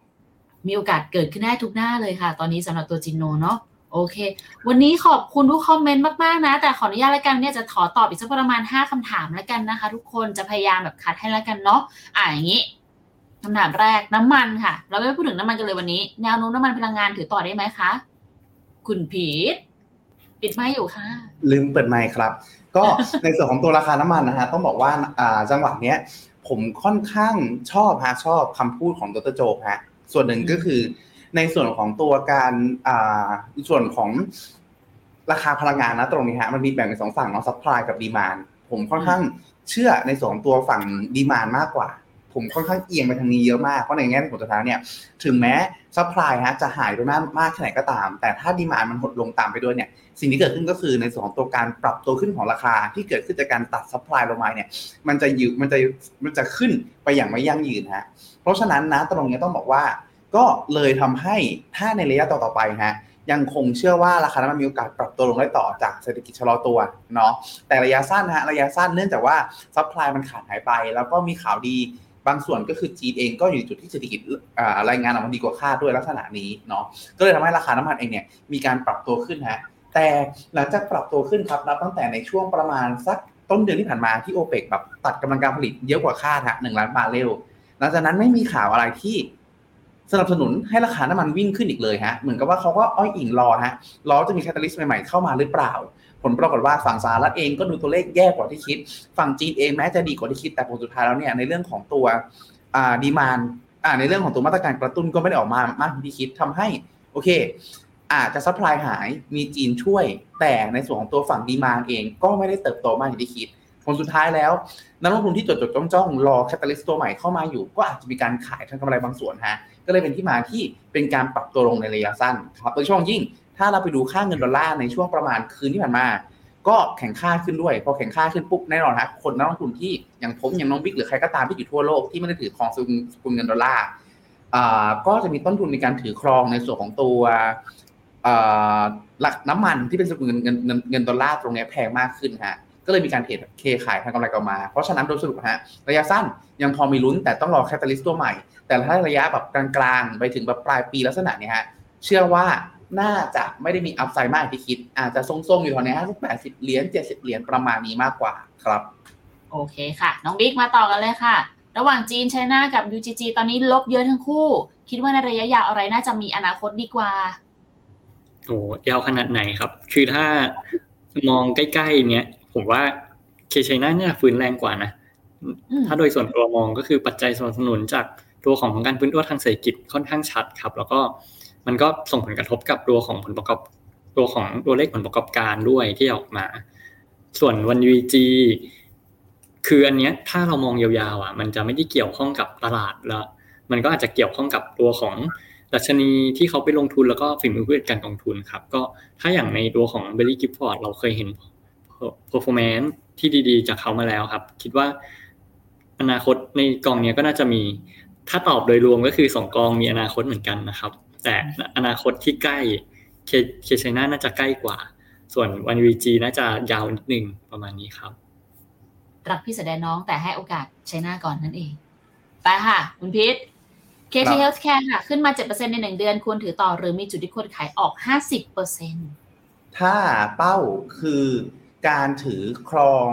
มีโอกาสเกิดขึ้นได้ทุกหน้าเลยค่ะ ตอนนี้สำหรับตัวจินโนเนาะโอเค วันนี้ขอบคุณทุกคอมเมนต์มากๆนะ แต่ขออนุญาตแล้วกันเนี่ยจะขอตอบอีกสักประมาณ 5คำถามแล้วกันนะคะ ทุกคนจะพยายามแบบคัดให้แล้วกันเนาะอ่าอย่างนี้คำถามแรกน้ำมันค่ะ เราไม่พูดถึงน้ำมันกันเลยวันนี้ แนวโน้มน้ำมันพลังงานถือต่อได้ไหมคะ คุณพีทปิดไมค์อยู่ค่ะ ลืมเปิดไมค์ครับ ก็ในส่วนของตัวราคาน้ำมันนะฮะต้องบอกว่าอ่าจังหวะเนี้ย ผมค่อนข้างชอบฮะชอบคำพูดของดรโจฮะ ส่วนหนึ่งก็คือ ในส่วนของตัวการอ่าส่วนของราคาพลังงานนะตรงนี้ฮะมันมีแบ่งเป็นสองฝั่งเนาะ supply กับ demand ผมค่อนข้างเชื่อในส่วนของตัวฝั่ง demand มากกว่า ผมค่อนข้างเอียงไปทางนี้เยอะมากเพราะในแง่ผลสุดท้ายเนี่ย ถึงแม้ supply ฮะจะหายไปมากมากแค่ไหนก็ตาม แต่ถ้า demand มันหดลงตามไปด้วยเนี่ย สิ่งที่เกิดขึ้นก็คือในส่วนของตัวการปรับตัวขึ้นของราคาที่เกิดขึ้นจากการตัด supply ลงมาเนี่ย มันจะยืมันจะมันจะขึ้นไปอย่างไม่ยั่งยืนฮะเพราะฉะนั้นนะตรงนี้ต้องบอกว่า ก็เลยทำให้ถ้าในระยะต่อๆไปฮะยังคงเชื่อว่าราคาน้ำมันมีโอกาสปรับตัวลงได้ต่อจากเศรษฐกิจชะลอตัวเนาะแต่ระยะสั้นฮะระยะสั้นเนื่องจากว่า supply มันขาดหายไป แล้วก็มีข่าวดีบางส่วนก็คือจีนเองก็อยู่จุดที่เศรษฐกิจรายงานออกมาดีกว่าคาดด้วยลักษณะนี้เนาะก็เลยทำให้ราคาน้ำมันเองเนี่ยมีการปรับตัวขึ้นฮะแต่หลังจากปรับตัวขึ้นครับนับตั้งแต่ในช่วงประมาณสักต้นเดือนที่ผ่านมาที่โอเปกแบบตัดกำลังการผลิตเยอะกว่าคาดฮะหนึ่งล้านบาร์เรลหลังจากนั้นไม่มีข่าวอะไรที่ สนับสนุนให้ราคาน้ำมันวิ่งขึ้นอีกเลยฮะ เหมือนกับว่าเขาก็อ้อยอิ่งรอฮะ รอจะมี catalyst ใหม่ๆเข้ามาหรือเปล่า ผลปรากฏว่าฝั่งสหรัฐเองก็ดูตัวเลขแย่กว่าที่คิด ฝั่งจีนเองแม้จะดีกว่าที่คิด แต่ผลสุดท้ายแล้วเนี่ยในเรื่องของตัวอ่า demand อ่าในเรื่องของตัวมาตรการกระตุ้นก็ไม่ได้ออกมามากที่คิดทำให้โอเค อาจจะ supply หายมีจีนช่วย แต่ในส่วนของตัวฝั่ง demand เองก็ไม่ได้เติบโตมากอย่างที่คิดผลสุดท้ายแล้วนักลงทุนที่จดจดจ้องจ้องรอ catalyst ตัวใหม่เข้ามาอยู่ ก็อาจจะมีการขายทั้งกำไรบางส่วนฮะ ก็เลยเป็นที่มาที่เป็นการปรับตัวลงในระยะสั้นครับโดยช่วงยิ่งถ้าเราไปดูค่าเงินดอลลาร์ในช่วงประมาณคืนที่ผ่านมา ก็แข็งค่าขึ้นด้วย พอแข็งค่าขึ้นปุ๊บแน่นอนฮะคนนักลงทุนที่อย่างผมอย่างน้องบิ๊กหรือใครก็ตามที่อยู่ทั่วโลกที่ไม่ได้ถือครองสกุลเงินดอลลาร์ก็จะมีต้นทุนในการถือครองในส่วนของตัวหลักน้ำมันที่เป็นสกุลเงินเงินเงินดอลลาร์ตรงนี้แพงมากขึ้นฮะ ก็เลยมีการเทรดเคขายทางกำไรออกมา เพราะฉะนั้นโดยสรุปฮะระยะสั้นยังพอมีลุ้นแต่ต้องรอ catalyst ตัวใหม่ แต่ถ้าระยะแบบกลางๆ ไปถึงแบบปลายปีลักษณะนี้ฮะเชื่อว่าน่าจะไม่ได้มีอัพไซด์มากที่คิด อาจจะทรงๆ อยู่แถวนี้ห้าสิบแปดสิบเหรียญเจ็ดสิบเหรียญประมาณนี้มากกว่าครับ โอเคค่ะ น้องบิ๊กมาต่อกันเลยค่ะ ระหว่างจีนไชน่ากับ UGG ตอนนี้ลบเยอะทั้งคู่ คิดว่าในระยะยาวอะไรน่าจะมีอนาคตดีกว่าโอ้ยาวขนาดไหนครับ คือถ้ามองใกล้ๆเนี้ย ผมว่าเคชัยน่าเนี่ยฟื้นแรงกว่านะ ถ้าโดยส่วนตัวมองก็คือปัจจัยสนับสนุนจากตัวของการฟื้นตัวทางเศรษฐกิจค่อนข้างชัดครับ แล้วก็มันก็ส่งผลกระทบกับตัวของผลประกอบตัวของตัวเลขผลประกอบการด้วยที่ออกมา ส่วน ONE-UGG คืออันเนี้ยถ้าเรามองยาวๆอะ มันจะไม่ได้เกี่ยวข้องกับตลาดแล้วมันก็อาจจะเกี่ยวข้องกับตัวของดัชนีที่เขาไปลงทุนแล้วก็ฝีมือผู้จัดการกองทุนครับ ก็ถ้าอย่างในตัวของ Baillie Gifford เราเคยเห็น performance ที่ดีๆ จากเขามาแล้วครับ คิดว่าอนาคตในกองนี้ก็น่าจะมี ถ้าตอบโดยรวมก็คือสองกองมีอนาคตเหมือนกันนะครับ แต่อนาคตที่ใกล้เค K-CHINA น่าจะใกล้กว่า ส่วน ONE-UGG น่าจะยาวนิดนึงประมาณนี้ครับ รักพี่เสียดายน้องแต่ให้โอกาส China ก่อนนั่นเอง ไปค่ะ คุณพิษ KT-HEALTHCARE ค่ะ ขึ้นมา 7%ในหนึ่งเดือนควรถือต่อหรือมีจุดที่ควรขายออก 50%ทถ้าเป้าคือ การถือครอง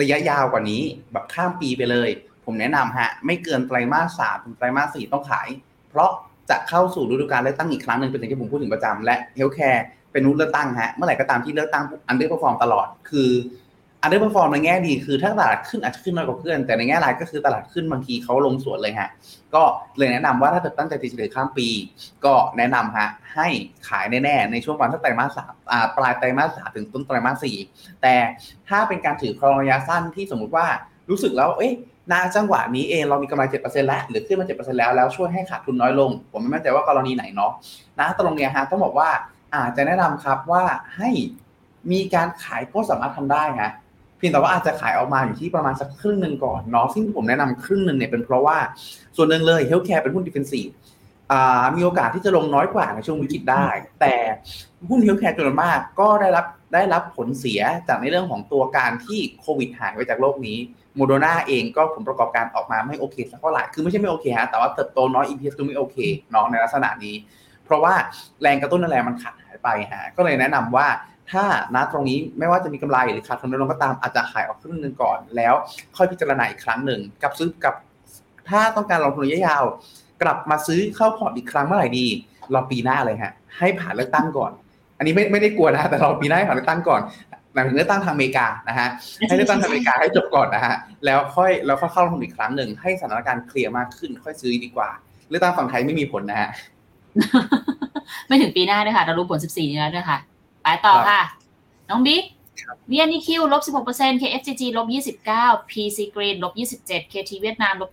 ระยะยาวกว่านี้ แบบข้ามปีไปเลย ผมแนะนำฮะ ไม่เกินไตรมาสสามถึงไตรมาสสี่ต้องขาย เพราะจะเข้าสู่ฤดูกาลเลือกตั้งอีกครั้งหนึ่งเป็นสิ่งที่ผมพูดถึงประจำและ healthcare เป็นหุ้นเลือกตั้งฮะเมื่อไหร่ก็ตามที่เลือกตั้ง underperform ตลอด คือ underperform ในแง่ดีคือถ้าตลาดขึ้นอาจจะขึ้นน้อยกว่าเพื่อน แต่ในแง่ร้ายก็คือตลาดขึ้นบางทีเขาลงสวนเลยฮะ ก็เลยแนะนำว่าถ้าจะตั้งใจถือเลยข้ามปี ก็แนะนำฮะให้ขายแน่ๆในช่วงวันไตรมาสสามปลายไตรมาสสามถึงต้นไตรมาสสี่แต่ถ้าเป็นการถือครองระยะสั้นที่สมมุติว่ารู้สึกแล้วเอ๊ะณจังหวะนี้เองเรามีกำไรเจ็ดเปอร์เซ็นต์แล้วหรือขึ้นมาเจ็ดเปอร์เซ็นต์แล้วแล้วช่วยให้ขาดทุนน้อยลง ผมไม่แน่ใจว่ากรณีไหนเนาะนะตรงเนี้ยฮะต้องบอกว่าอาจจะแนะนำครับว่าให้มีการขายก็สามารถทำได้ฮะ พียงแต่ว่าอาจจะขายออกมาอยู่ที่ประมาณสักครึ่งหนึ่งก่อนเนาะซึ่งผมแนะนำครึ่งหนึ่งเนี่ยเป็นเพราะว่าส่วนหนึ่งเลย healthcare เป็นหุ้น defensive มีโอกาสที่จะลงน้อยกว่าในช่วงวิกฤตได้ แต่หุ้น healthcare จำนวนมากก็ได้รับได้รับผลเสียจากในเรื่องของตัวการที่โควิดหายไปจากโลกนี้โมโดนาเองก็ผลประกอบการออกมาไม่โอเคสักเท่าไหร่คือไม่ใช่ไม่โอเคฮะแต่ว่าเติบโตน้อย EPS ก็ไม่โอเคเนาะในลักษณะนี้ เพราะว่าแรงกระตุ้นนั่นแหละมันขาดหายไปฮะก็เลยแนะนำว่า ถ้าณตรงนี้ไม่ว่าจะมีกำไรหรือขาดทุนลงก็ตามอาจจะขายออกครึ่งหนึ่งก่อน แล้วค่อยพิจารณาอีกครั้งหนึ่งกับซื้อกับ ถ้าต้องการลงทุนระยะยาว กลับมาซื้อเข้าพอร์ตอีกครั้งเมื่อไหร่ดีรอปีหน้าเลยฮะให้ผ่านเลือกตั้งก่อน อันนี้ไม่ไม่ได้กลัวนะแต่รอปีหน้าให้ผ่านเลือกตั้งก่อนหมายถึงเลือกตั้งทางอเมริกานะฮะให้เลือกตั้งทางอเมริกาให้จบก่อนนะฮะแล้วค่อยแล้วค่อยเข้าลงทุนอีกครั้งหนึ่งให้สถานการณ์เคลียร์มากขึ้น ค่อยซื้อดีกว่า เลือกตั้งฝั่งไทยไม่มีผลนะฮะไม่ถึงปีหน้าด้วยค่ะเรารู้ผล 14 นี้แล้วด้วยค่ะ ไปต่อค่ะ น้องบิ๊ก VNEQ ลบ16% KFGG ลบ29 PC Green ลบ27 KT เวียดนามลบ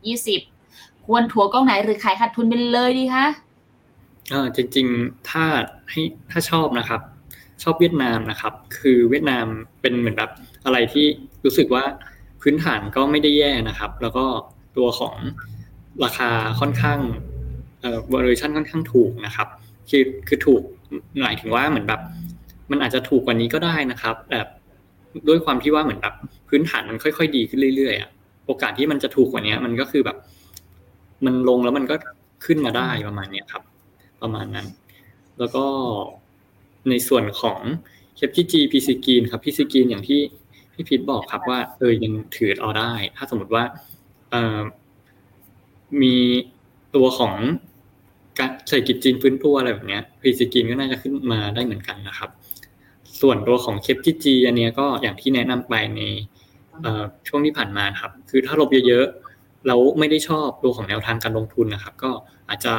20 ควรถัวกล้องไหนหรือขายขาดทุนไปเลยดีคะเออจริง ๆ ถ้าให้ถ้าชอบนะครับ ชอบเวียดนามนะครับ คือเวียดนามเป็นเหมือนแบบอะไรที่รู้สึกว่าพื้นฐานก็ไม่ได้แย่นะครับ แล้วก็ตัวของราคาค่อนข้างเอ่อ valuation ค่อนข้างถูกนะครับ คือคือถูกหมายถึงว่าเหมือนแบบ มันอาจจะถูกกว่านี้ก็ได้นะครับ แบบด้วยความที่ว่าเหมือนแบบพื้นฐานมันค่อย ๆ ดีขึ้นเรื่อยๆอะโอกาสที่มันจะถูกกว่านี้มันก็คือแบบ มันลงแล้วมันก็ขึ้นมาได้ประมาณเนี้ยครับ ประมาณนั้น แล้วก็ในส่วนของเคปจีพีซีกีนครับพีซีกีนอย่างที่พี่พีทบอกครับว่าเออยังถือเอาได้ ถ้าสมมติว่าเออมีตัวของการเศรษฐกิจจีนฟื้นตัวอะไรแบบนี้พีซีกีนก็น่าจะขึ้นมาได้เหมือนกันนะครับ ส่วนตัวของเคปจีจีอันนี้ก็อย่างที่แนะนำไปในช่วงที่ผ่านมาครับ คือถ้าลบเยอะๆแล้วไม่ได้ชอบตัวของแนวทางการลงทุนนะครับ ก็อาจจะ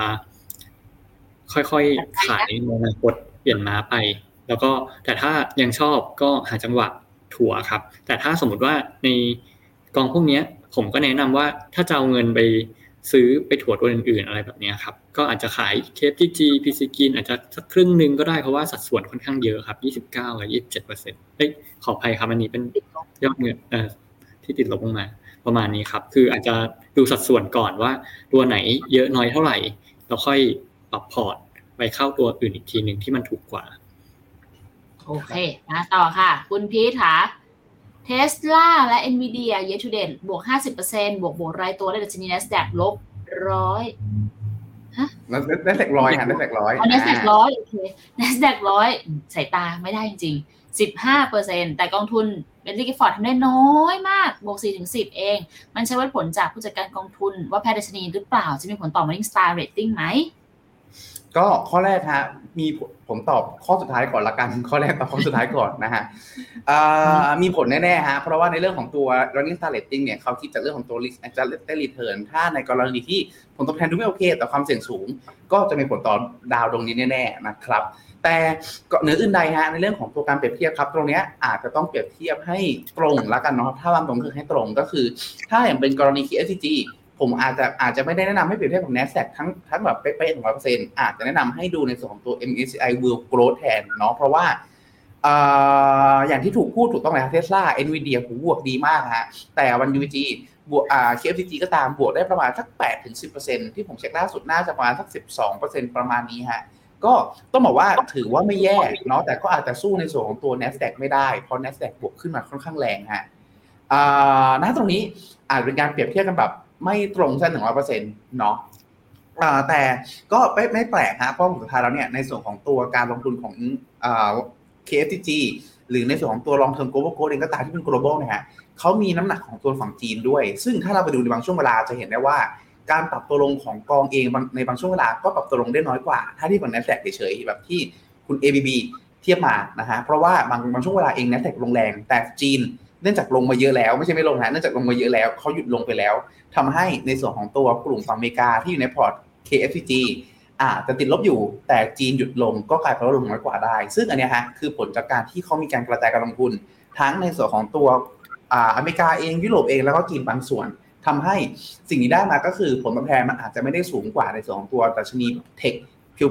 ค่อยๆขายในอนาคตเปลี่ยนม้าไป แล้วก็แต่ถ้ายังชอบก็หาจังหวะถั่วครับ แต่ถ้าสมมติว่าในกองพวกนี้ผมก็แนะนำว่าถ้าจะเอาเงินไป ซื้อไปถัวตัวอื่น ๆ อะไรแบบนี้ครับ ก็อาจจะขายเคฟทีจีพีซีกินอาจจะสักครึ่งหนึ่งก็ได้เพราะว่าสัดส่วนค่อนข้างเยอะครับยี่สิบเก้ากับยี่สิบเจ็ดเปอร์เซ็นต์เอ้ยขออภัยครับอันนี้เป็นยอดเงินเอ่อที่ติดลบลงมา ประมาณนี้ครับ คืออาจจะดูสัดส่วนก่อนว่าตัวไหนเยอะน้อยเท่าไหร่แล้วค่อยปรับพอร์ตไปเข้าตัวอื่นอีกทีหนึ่งที่มันถูกกว่า โอเคมาต่อค่ะ คุณพีทค่ะ เทสลาและ NVIDIA year to date บวก 50%บวกบวกรายตัวและดัชนี NASDAQ ลบร้อยฮะ NASDAQ ร้อยค่ะ NASDAQ ร้อยอ๋อ NASDAQ ร้อยโอเค NASDAQ ร้อยสายตาไม่ได้จริงๆ15%แต่กองทุน Baillie Gifford ทำได้น้อยมาก บวก4ถึง10เอง มันใช้วัดผลจากผู้จัดการกองทุนว่าแพ้ดัชนีหรือเปล่า จะมีผลต่อ Morning Star Rating ไหม ก็ข้อแรกฮะมีผมตอบข้อสุดท้ายก่อนละกันข้อแรกตอบข้อสุดท้ายก่อนนะฮะมีผลแน่ๆฮะเพราะว่าในเรื่องของตัว running star rating เนี่ยเขาคิดจากเรื่องของตัว risk adjusted return ถ้าในกรณีที่ผลตอบแทนดูไม่โอเค แต่ความเสี่ยงสูง ก็จะมีผลต่อดาวตรงนี้แน่ๆนะครับ แต่เหนืออื่นใดฮะในเรื่องของตัวการเปรียบเทียบครับตรงนี้อาจจะต้องเปรียบเทียบให้ตรงแล้วกันเนาะถ้าวันตรงคือให้ตรงก็คือ ถ้าอย่างเป็นกรณี KSCG ผมอาจจะอาจจะไม่ได้แนะนำให้เปรียบเทียบกับ NASDAQ ทั้งทั้งแบบเป๊ะๆถึงร้อยเปอร์เซ็นต์อาจจะแนะนำให้ดูในส่วนของตัว MSCI World Growth แทนเนาะเพราะว่าอย่างที่ถูกพูดถูกต้องเลยครับ Tesla NVIDIA หูบวกดีมากฮะแต่ ONE-UGG บวกอ่า KFGG ก็ตามบวกได้ประมาณสักแปดถึงสิที่ผมเช็คล่าสุดน่าจะประมาณสักสิบสองเปอร์เซ็นประมาณนี้ฮะก็ต้องบอกว่าถือว่าไม่แย่เนาะแต่ก็อาจจะสู้ในส่วนของตัว NASDAQ ไม่ได้ เพราะ NASDAQ บวกขึ้นมาค่อนข้างแรงฮะอ่าณตรงนี้อาจเป็นการเปรียบเทียบกันแบบ ไม่ตรงเส้นหนึ่งร้อยเปอร์เซ็นต์เนาะแต่ก็ไม่ไม่แปลกฮะเพราะสุดท้ายแล้วเนี่ยในส่วนของตัวการลงทุนของ KFTG หรือในส่วนของตัว long term global growth เองก็ตามที่เป็น global นะฮะเขามีน้ำหนักของตัวฝั่งจีนด้วย ซึ่งถ้าเราไปดูในบางช่วงเวลาจะเห็นได้ว่า การปรับตัวลงของกองเองในบางช่วงเวลาก็ปรับตัวลงได้น้อยกว่า ถ้าที่ฝั่ง NASDAQ เฉยๆแบบที่คุณ ABB เทียบมานะฮะเพราะว่าบางบางช่วงเวลาเอง NASDAQ ลงแรงแต่จีน เนื่องจากลงมาเยอะแล้วไม่ใช่ไม่ลงนะเนื่องจากลงมาเยอะแล้วเขาหยุดลงไปแล้วทำให้ในส่วนของตัวกลุ่มฝั่งอเมริกาที่อยู่ในพอร์ต KFCG อาจจะติดลบอยู่แต่จีนหยุดลงก็กลายเป็นลดลงน้อยกว่าได้ ซึ่งอันนี้ฮะคือผลจากการที่เขามีการกระจายการลงทุน ทั้งในส่วนของตัวอเมริกาเองยุโรปเองแล้วก็จีนบางส่วนทำให้สิ่งที่ได้มาก็คือผลตอบแทนมันอาจจะไม่ได้สูงกว่าในส่วนของตัวดัชนีเทค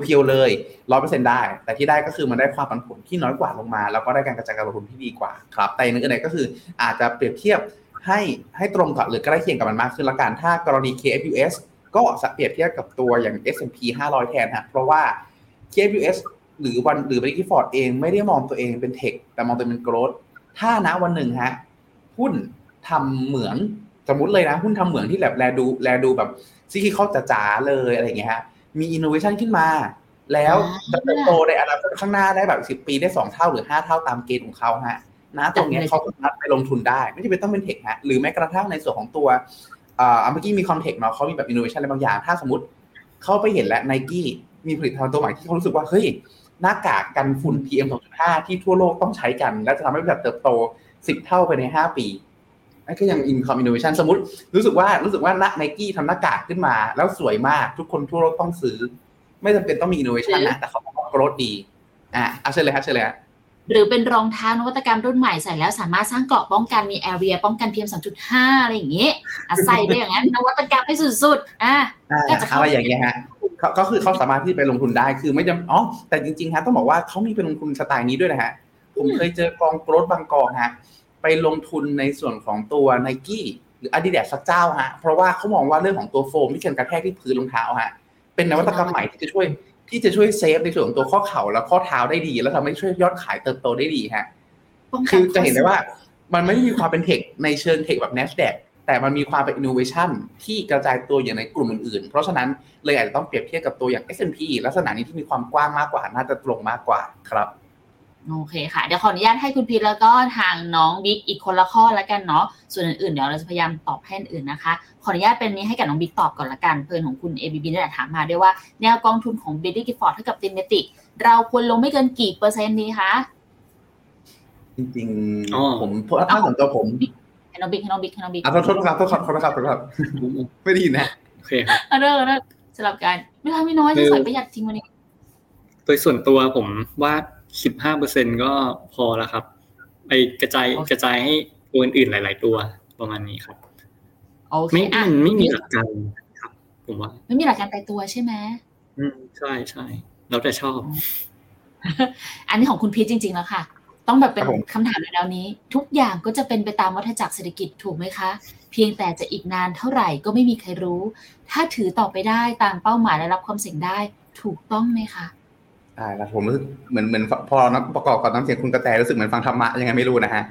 เพียวๆเลยร้อยเปอร์เซ็นต์ได้ แต่ที่ได้ก็คือมันได้ความผันผวนที่น้อยกว่าลงมา แล้วก็ได้การกระจายการลงทุนที่ดีกว่าครับแต่ในอื่นๆก็คืออาจจะเปรียบเทียบให้ให้ตรงกับหรือใกล้เคียงกับมันมากขึ้นละกันถ้ากรณี KFUS ก็เปรียบเทียบกับตัวอย่าง S&P 500 แทนฮะเพราะว่า KFUS หรือวันหรือ b ริ i ฟอร์ดเองไม่ได้มองตัวเองเป็นเทคแต่มองตัวเองเป็นโกลด์ถ้านะวันหนึ่งฮะหุ้นทำเหมืองสมมติเลยนะหุ้นทำเหมืองที่แบบแลดูแลดูแบบซีคีเข้าจ๋าเลยอะไรอย่างเงี้ยฮะ มีอินโนเวชันขึ้นมา แล้วจะเติบโตในอนาคตข้างหน้าได้แบบสิบปีได้สองเท่าหรือห้าเท่าตามเกณฑ์ของเขาฮะนะตรงนี้เขาสามารถไปลงทุนได้ ไม่จำเป็นต้องเป็น tech ฮะหรือแม้กระทั่งในส่วนของตัวอ่าเมื่อกี้มี context เนาะเขามีแบบอินโนเวชันอะไรบางอย่าง ถ้าสมมติเขาไปเห็นแล้วไนกี้มีผลิตภัณฑ์ตัวใหม่ที่เขารู้สึกว่าเฮ้ยหน้ากากกันฝุ่น PM 2.5 ที่ทั่วโลกต้องใช้กัน และจะทำให้บริษัทเติบโต 10 เท่าไปใน 5 ปีนั่น ก็ยัง income innovation สมมติ รู้สึกว่ารู้สึกว่าไนกี้ทำหน้ากากขึ้นมา แล้วสวยมากทุกคนทั่วโลกต้องซื้อ ไม่จำเป็นต้องมีอินโนเวชันนะ แต่เขาบอก growth ดี อะเอาเชิญเลยครับเชิญเลยครับหรือเป็นรองเท้านวัตกรรมรุ่นใหม่ใส่แล้วสามารถสร้างเกราะป้องกันมี area ป้องกัน PM 2.5อะไรอย่างเงี้ยใส่ไปอย่างนั้นนวัตกรรมให้สุดๆอะก็จะอะไรอย่างเงี้ยฮะก็คือเขาสามารถที่ไปลงทุนได้คือไม่จำอ๋อแต่จริงๆฮะต้องบอกว่าเขามีไปลงทุนสไตล์นี้ด้วยนะฮะผมเคยเจอกอง growth บางกองฮะ ไปลงทุนในส่วนของตัวไนกี้หรืออาดิดาสสักเจ้าฮะ เพราะว่าเขามองว่าเรื่องของตัวโฟมที่กันกระแทกที่พื้นรองเท้าฮะ เป็นนวัตกรรมใหม่ที่จะช่วยที่จะช่วย save ในส่วนของตัวข้อเข่าและข้อเท้าได้ดี แล้วทำให้ช่วยยอดขายเติบโตได้ดีฮะ คือจะเห็นได้ว่ามันไม่มีความเป็น tech ในเชิง tech แบบ NASDAQ แต่มันมีความเป็นอินโนเวชันที่กระจายตัวอย่างในกลุ่มอื่นๆ เพราะฉะนั้นเลยอาจจะต้องเปรียบเทียบกับตัวอย่าง S&P ลักษณะนี้ที่มีความกว้างมากกว่าน่าจะตรงมากกว่าครับ โอเคค่ะ เดี๋ยวขออนุญาตให้คุณพีทแล้วก็ทางน้องบิ๊กอีกคนละข้อแล้วกันเนาะส่วนอื่นๆเดี๋ยวเราจะพยายามตอบให้อื่นนะคะ ขออนุญาตเป็นนี้ให้กับน้องบิ๊กตอบก่อนละกันเพื่อนของคุณ ABB นี่แหละถามมาด้วยว่าแนวกองทุนของ b บ d กิฟอร์ดเท่ากับ thematic เราควรลงไม่เกินกี่เปอร์เซ็นต์ดีคะจริงๆผมถ้าส่วนตัวผมให้น้องบิ๊กให้น้องบิ๊กให้น้องบิ๊กอะโทษครับโทษครับโทษครับโทษครับไม่ได้ยินนะโอเคครับเออเออสลับกันไม่ทำไม่น้อยจะใส่ประหยัดจริงวันนี้โดยส่วนตัวผมว่า สิบห้าเปอร์เซ็นก็พอแล้วครับ ไปกระจายกระจายให้ตัวอื่นๆหลาย ๆ ตัวประมาณนี้ครับโอเคไม่ไม่มีหลักการครับ ผมว่า ไม่มีหลักการตายตัวใช่ไหมอืมใช่ใช่เราจะชอบ อันนี้ของคุณพีทจริง ๆ แล้วค่ะ ต้องแบบเป็นคำถามในแนวนี้ ทุกอย่างก็จะเป็นไปตามวัฏจักรเศรษฐกิจถูกไหมคะ เพียงแต่จะอีกนานเท่าไหร่ก็ไม่มีใครรู้ ถ้าถือต่อไปได้ตามเป้าหมายและรับความเสี่ยงได้ ถูกต้องไหมคะ ใช่แล้วผมรู้สึกเหมือนเหมือนพอนัประกอบกับน้ำเสียงคุณกระแตรู้สึกเหมือนฟังธรรมะยังไงไม่รู้นะฮะ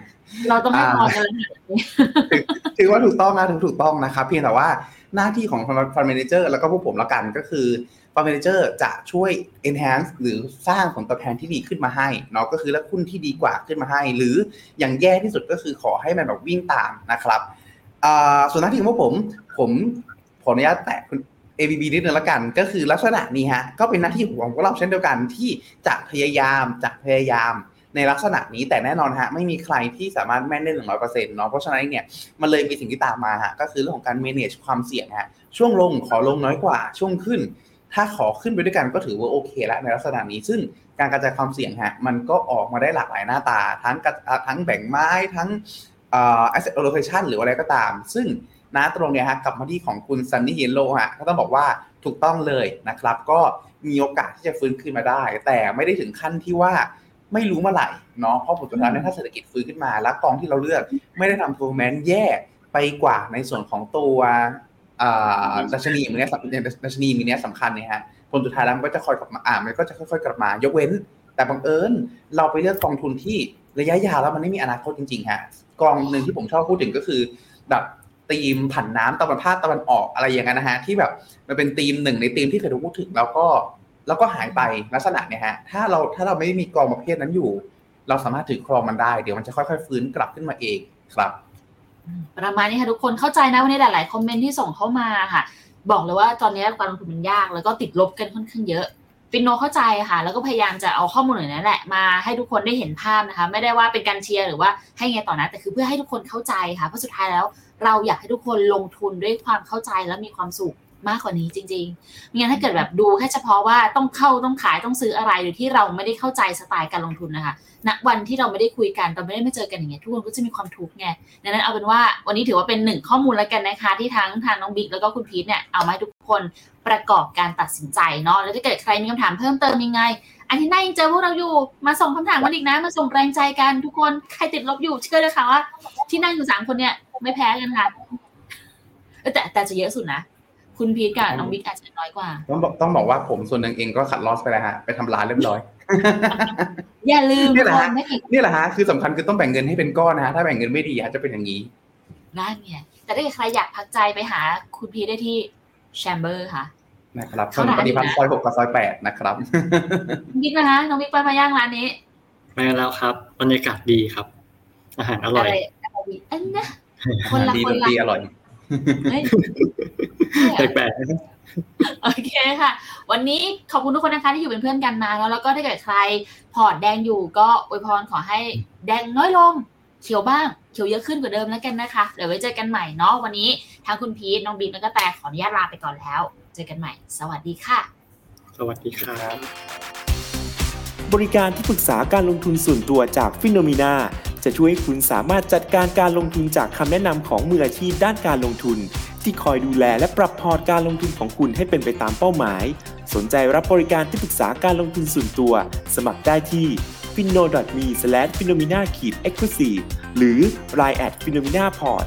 เราต้องให้พอกันถือว่าถูกต้องนะถึงถูกต้องนะครับเพียงแต่ว่าหน้าที่ของฟันเมนเจอร์แล้วก็ผู้ผมละกันก็คือฟันเมนเจอร์จะช่วย enhance หรือสร้างผลตอบแทนที่ดีขึ้นมาให้เนาะก็คือแล้วหุ้นที่ดีกว่าขึ้นมาให้ หรืออย่างแย่ที่สุดก็คือขอให้มันแบบวิ่งตามนะครับส่วนหน้าที่ของพวกผมผมขออนุญาตแตะคุณ ABB นิดนึงละกัน ก็คือลักษณะนี้ฮะก็เป็นหน้าที่ของพวกเราเช่นเดียวกันที่จะพยายามจะพยายามในลักษณะนี้แต่แน่นอนฮะไม่มีใครที่สามารถแม่นได้หนึ่งร้อยเปอร์เซ็นต์เนาะเพราะฉะนั้นเนี่ยมันเลยมีสิ่งที่ตามมาฮะก็คือเรื่องของการ manage ความเสี่ยงฮะช่วงลงขอลงน้อยกว่าช่วงขึ้น ถ้าขอขึ้นไปด้วยกันก็ถือว่าโอเคแล้วในลักษณะนี้ ซึ่งการกระจายความเสี่ยงฮะมันก็ออกมาได้หลากหลายหน้าตา ทั้งทั้งแบ่งไม้ทั้ง asset allocation หรืออะไรก็ตาม ซึ่ง นะตรงเนี้ยฮะกลับมาที่ของคุณซันนี่เยลโลฮะก็ต้องบอกว่าถูกต้องเลยนะครับ ก็มีโอกาสที่จะฟื้นขึ้นมาได้ แต่ไม่ได้ถึงขั้นที่ว่าไม่รู้เมื่อไหร่เนาะเพราะผลสุดท้ายถ้าเศรษฐกิจฟื้นขึ้นมา แล้วกองที่เราเลือกไม่ได้ทำตัวแมนแย่ไปกว่าในส่วนของตัวดัชนีมีเนี้ยดัชนีมีเนี้ยสำคัญเนี่ยฮะผลสุดท้ายแล้วมันก็จะคอยกลับมาอ่ามันก็จะค่อยๆกลับมายกเว้น แต่บังเอิญเราไปเลือกกองทุนที่ระยะยาวแล้วมันไม่มีอนาคตจริงๆฮะกองหนึ่งที่ผมชอบพูดถึงก็คือแบบ ธีมผันน้ำตะวันภาคตะวันออกอะไรอย่างเงี้ยนะฮะที่แบบมันเป็นธีมหนึ่งในธีมที่เคยถูกพูดถึงแล้วก็แล้วก็หายไปลักษณะเนี่ยฮะถ้าเราถ้าเราไม่มีกองประเภทนั้นอยู่ เราสามารถถือครองมันได้ เดี๋ยวมันจะค่อยๆฟื้นกลับขึ้นมาเองครับ ประมาณนี้ค่ะทุกคนเข้าใจนะวันนี้หลายๆคอมเมนต์ที่ส่งเข้ามาค่ะ บอกเลยว่าตอนนี้การลงทุนมันยาก แล้วก็ติดลบกันค่อนข้างเยอะฟินโนเข้าใจค่ะ แล้วก็พยายามจะเอาข้อมูลเหล่านี้แหละมาให้ทุกคนได้เห็นภาพนะคะ ไม่ได้ว่าเป็นการเชียร์หรือว่าให้ยังไงต่อนะแต่คือเพื่อให้ทุกคนเข้าใจค่ะเพราะสุดท้ายแล้ว เราอยากให้ทุกคนลงทุนด้วยความเข้าใจและมีความสุขมากกว่านี้จริงๆไม่งั้นถ้าเกิดแบบดูแค่เฉพาะว่าต้องเข้าต้องขายต้องซื้ออะไรโดยที่เราไม่ได้เข้าใจสไตล์การลงทุนนะคะ ณ วันที่เราไม่ได้คุยกันเราไม่ได้มาเจอกันอย่างเงี้ยทุกคนก็จะมีความทุกข์ไง ดังนั้นเอาเป็นว่าวันนี้ถือว่าเป็นหนึ่งข้อมูลแล้วกันนะคะ ที่ทั้งทางน้องบิ๊กแล้วก็คุณพีทเนี่ยเอามาให้ทุกคนประกอบการตัดสินใจเนาะ แล้วถ้าเกิดใครมีคำถามเพิ่มเติมยังไง อันที่หน้ายังเจอพวกเราอยู่ มาส่งคำถามกันอีกนะ มาส่งแรงใจกันทุกคน ใครติดลบอยู่เชื่อเลยค่ะว่า ที่นั่งอยู่สามคนเนี่ย ไม่แพ้กันค่ะเออแต่แต่จะเยอะสุดนะ คุณพีทกับน้องบิ๊กอาจจะน้อยกว่า ต้องบอกต้องบอกว่าผมส่วนหนึ่งเองก็ขัดลอสไปแล้วฮะ ไปทำร้านเรียบร้อย อย่าลืมนี่แหละคฮะนไม่เก่งนี่แหละฮะ คือสำคัญคือต้องแบ่งเงินให้เป็นก้อนนะฮะ ถ้าแบ่งเงินไม่ดีฮะจะเป็นอย่างนี้นั่นเนี่ยแต่ถ้าเกิดใครอยากพักใจไปหาคุณพีทได้ที่แชมเบอร์ค่ะ นะครับถเข้านร้านนปฏิพัฒน์อยู่นะซอยหกกับซอยแปดนะครับบิ๊กนะคะน้องบิ๊กไปมาย่างร้านนี้ไปแล้วครับบรรยากาศดีครับ อาหารอร่อยอะไรอะไรดีอันนะคนละดีคดนนละตรีอร่อยเฮ้ยแปลกๆนะครับโอเคค่ะ วันนี้ขอบคุณทุกคนนะคะที่อยู่เป็นเพื่อนกันมาแล้วแล้วก็ถ้าเกิดใครพอร์ตแดงอยู่ก็อวยพรขอให้แดงน้อยลงเขียวบ้างเขียวเยอะขึ้นกว่าเดิมแล้วกันนะคะ เดี๋ยวไว้เจอกันใหม่เนาะวันนี้ทางคุณพีทน้องบีมแล้วก็แต่ขออนุญาตลาไปก่อนแล้ว เจอกันใหม่ สวัสดีค่ะ สวัสดีครับ บริการที่ปรึกษาการลงทุนส่วนตัวจากฟิโนมีนาจะช่วยให้คุณสามารถจัดการการลงทุนจากคำแนะนำของมืออาชีพด้านการลงทุน ที่คอยดูแลและปรับพอร์ตการลงทุนของคุณให้เป็นไปตามเป้าหมาย สนใจรับบริการที่ปรึกษาการลงทุนส่วนตัว สมัครได้ที่ f i n o m e f i n o m i n a e x c l u s i v e หรือ line at f i n o m i n a p o r t